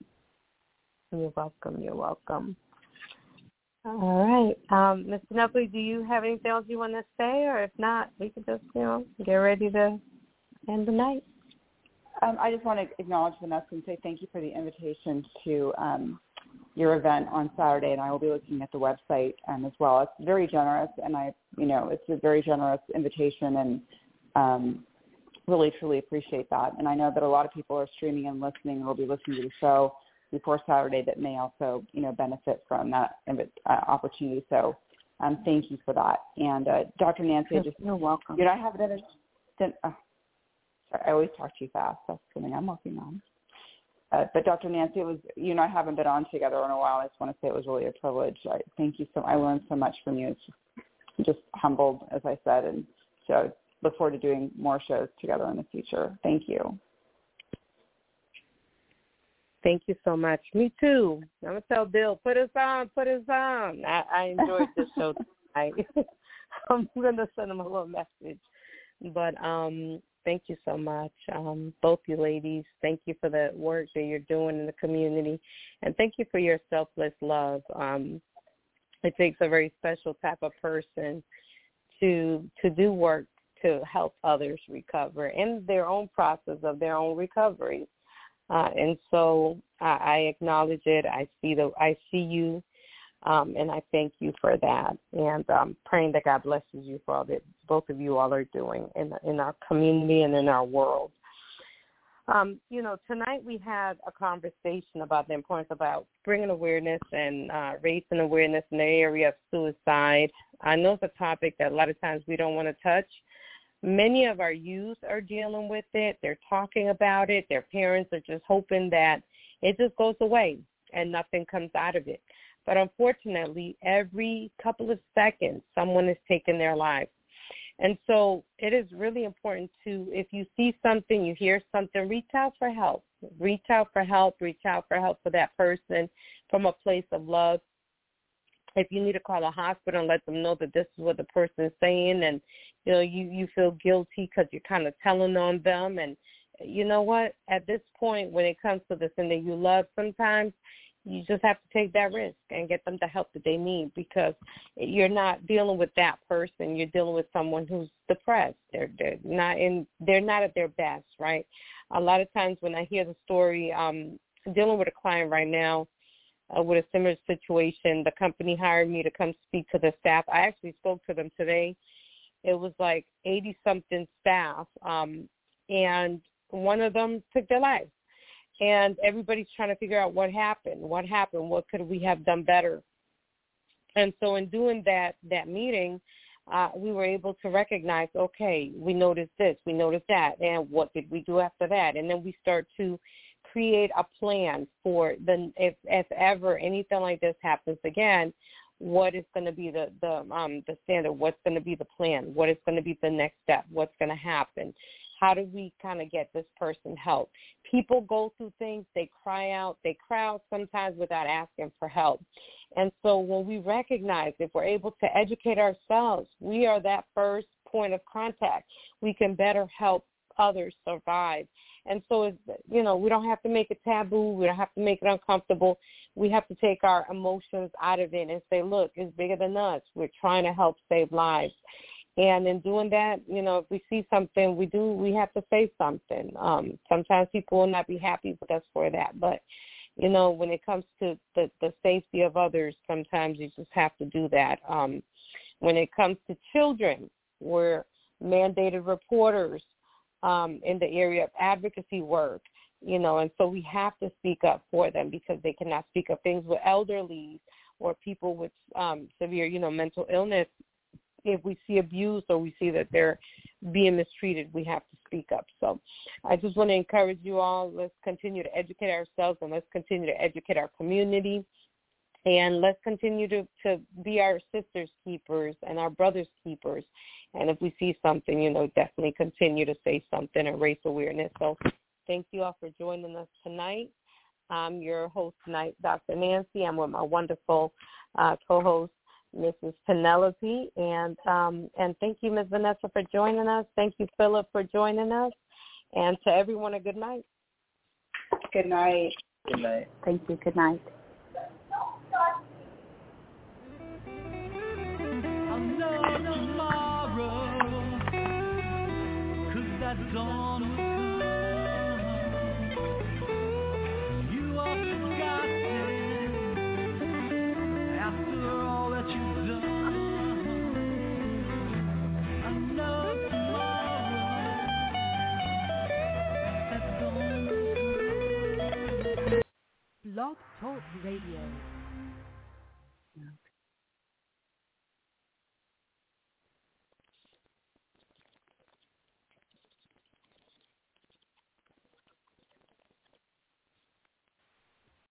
You're welcome. You're welcome. All right, um, Mr. Nutley, do you have anything else you want to say, or if not, we can just you know get ready to end the night. Um, I just want to acknowledge Vanessa and say thank you for the invitation to um, your event on Saturday, and I will be looking at the website um, as well. It's very generous, and I, you know, it's a very generous invitation, and um, really truly appreciate that. And I know that a lot of people are streaming and listening, and will be listening to the show before Saturday that may also, you know, benefit from that uh, opportunity. So, um, thank you for that. And uh, Dr. Nancy, just you're welcome. Did I have it? Did, uh, I always talk too fast. That's something I'm working on. Uh, but Dr. Nancy, it was you and I haven't been on together in a while. I just want to say it was really a privilege. I thank you so. I learned so much from you. It's just, just humbled, as I said, and so look forward to doing more shows together in the future. Thank you. Thank you so much. Me too. I'm gonna tell Bill, put us on, put us on. I, I enjoyed this show tonight. I'm gonna send him a little message. But um Thank you so much, um, both you ladies. Thank you for the work that you're doing in the community, and thank you for your selfless love. Um, it takes a very special type of person to to do work to help others recover in their own process of their own recovery. Uh, and so I, I acknowledge it. I see the I see you um, and I thank you for that, and um, praying that God blesses you for all that both of you all are doing in in our community and in our world. Um, you know, tonight we had a conversation about the importance about bringing awareness and uh, raising awareness in the area of suicide. I know it's a topic that a lot of times we don't want to touch. Many of our youth are dealing with it. They're talking about it. Their parents are just hoping that it just goes away and nothing comes out of it. But unfortunately, every couple of seconds, someone is taking their life. And so it is really important to, if you see something, you hear something, reach out for help. Reach out for help. Reach out for help for that person from a place of love. If you need to call a hospital and let them know that this is what the person is saying, and you know you you feel guilty because you're kind of telling on them, and you know what? At this point, when it comes to the thing that you love, sometimes you just have to take that risk and get them the help that they need because you're not dealing with that person. You're dealing with someone who's depressed. They're they're not in they're not at their best, right? A lot of times when I hear the story, um, dealing with a client right now uh, with a similar situation, the company hired me to come speak to the staff. I actually spoke to them today. It was like 80 something staff, um, and one of them took their life and everybody's trying to figure out what happened, what happened, what could we have done better. And so in doing that that meeting, uh, we were able to recognize, okay, we noticed this, we noticed that, and what did we do after that? And then we start to create a plan for the if if ever anything like this happens again, what is going to be the the um the standard? What's going to be the plan? What is going to be the next step? What's going to happen? How do we kind of get this person help? People go through things, they cry out, they cry out sometimes without asking for help. And so when we recognize if we're able to educate ourselves, we are that first point of contact. We can better help others survive. And so, it's, you know, we don't have to make it taboo. We don't have to make it uncomfortable. We have to take our emotions out of it and say, look, it's bigger than us. We're trying to help save lives. And in doing that, you know, if we see something, we do, we have to say something. Um, sometimes people will not be happy with us for that, but you know, when it comes to the, the safety of others, sometimes you just have to do that. Um, when it comes to children, we're mandated reporters um, in the area of advocacy work, you know, and so we have to speak up for them because they cannot speak up. Things with elderly or people with um, severe, you know, mental illness, if we see abuse or we see that they're being mistreated, we have to speak up. So I just want to encourage you all. Let's continue to educate ourselves and let's continue to educate our community. And let's continue to, to be our sisters keepers and our brothers keepers. And if we see something, you know, definitely continue to say something and raise awareness. So thank you all for joining us tonight. I'm your host tonight, Dr. Nancy. I'm with my wonderful uh, co-host, Mrs. Penelope, and um, and thank you, Ms. Vanessa, for joining us. Thank you, Philip, for joining us, and to everyone, a good night. Good night. Good night. Thank you. Good night. I'll know tomorrow, 'cause that dawn Blog Talk Radio.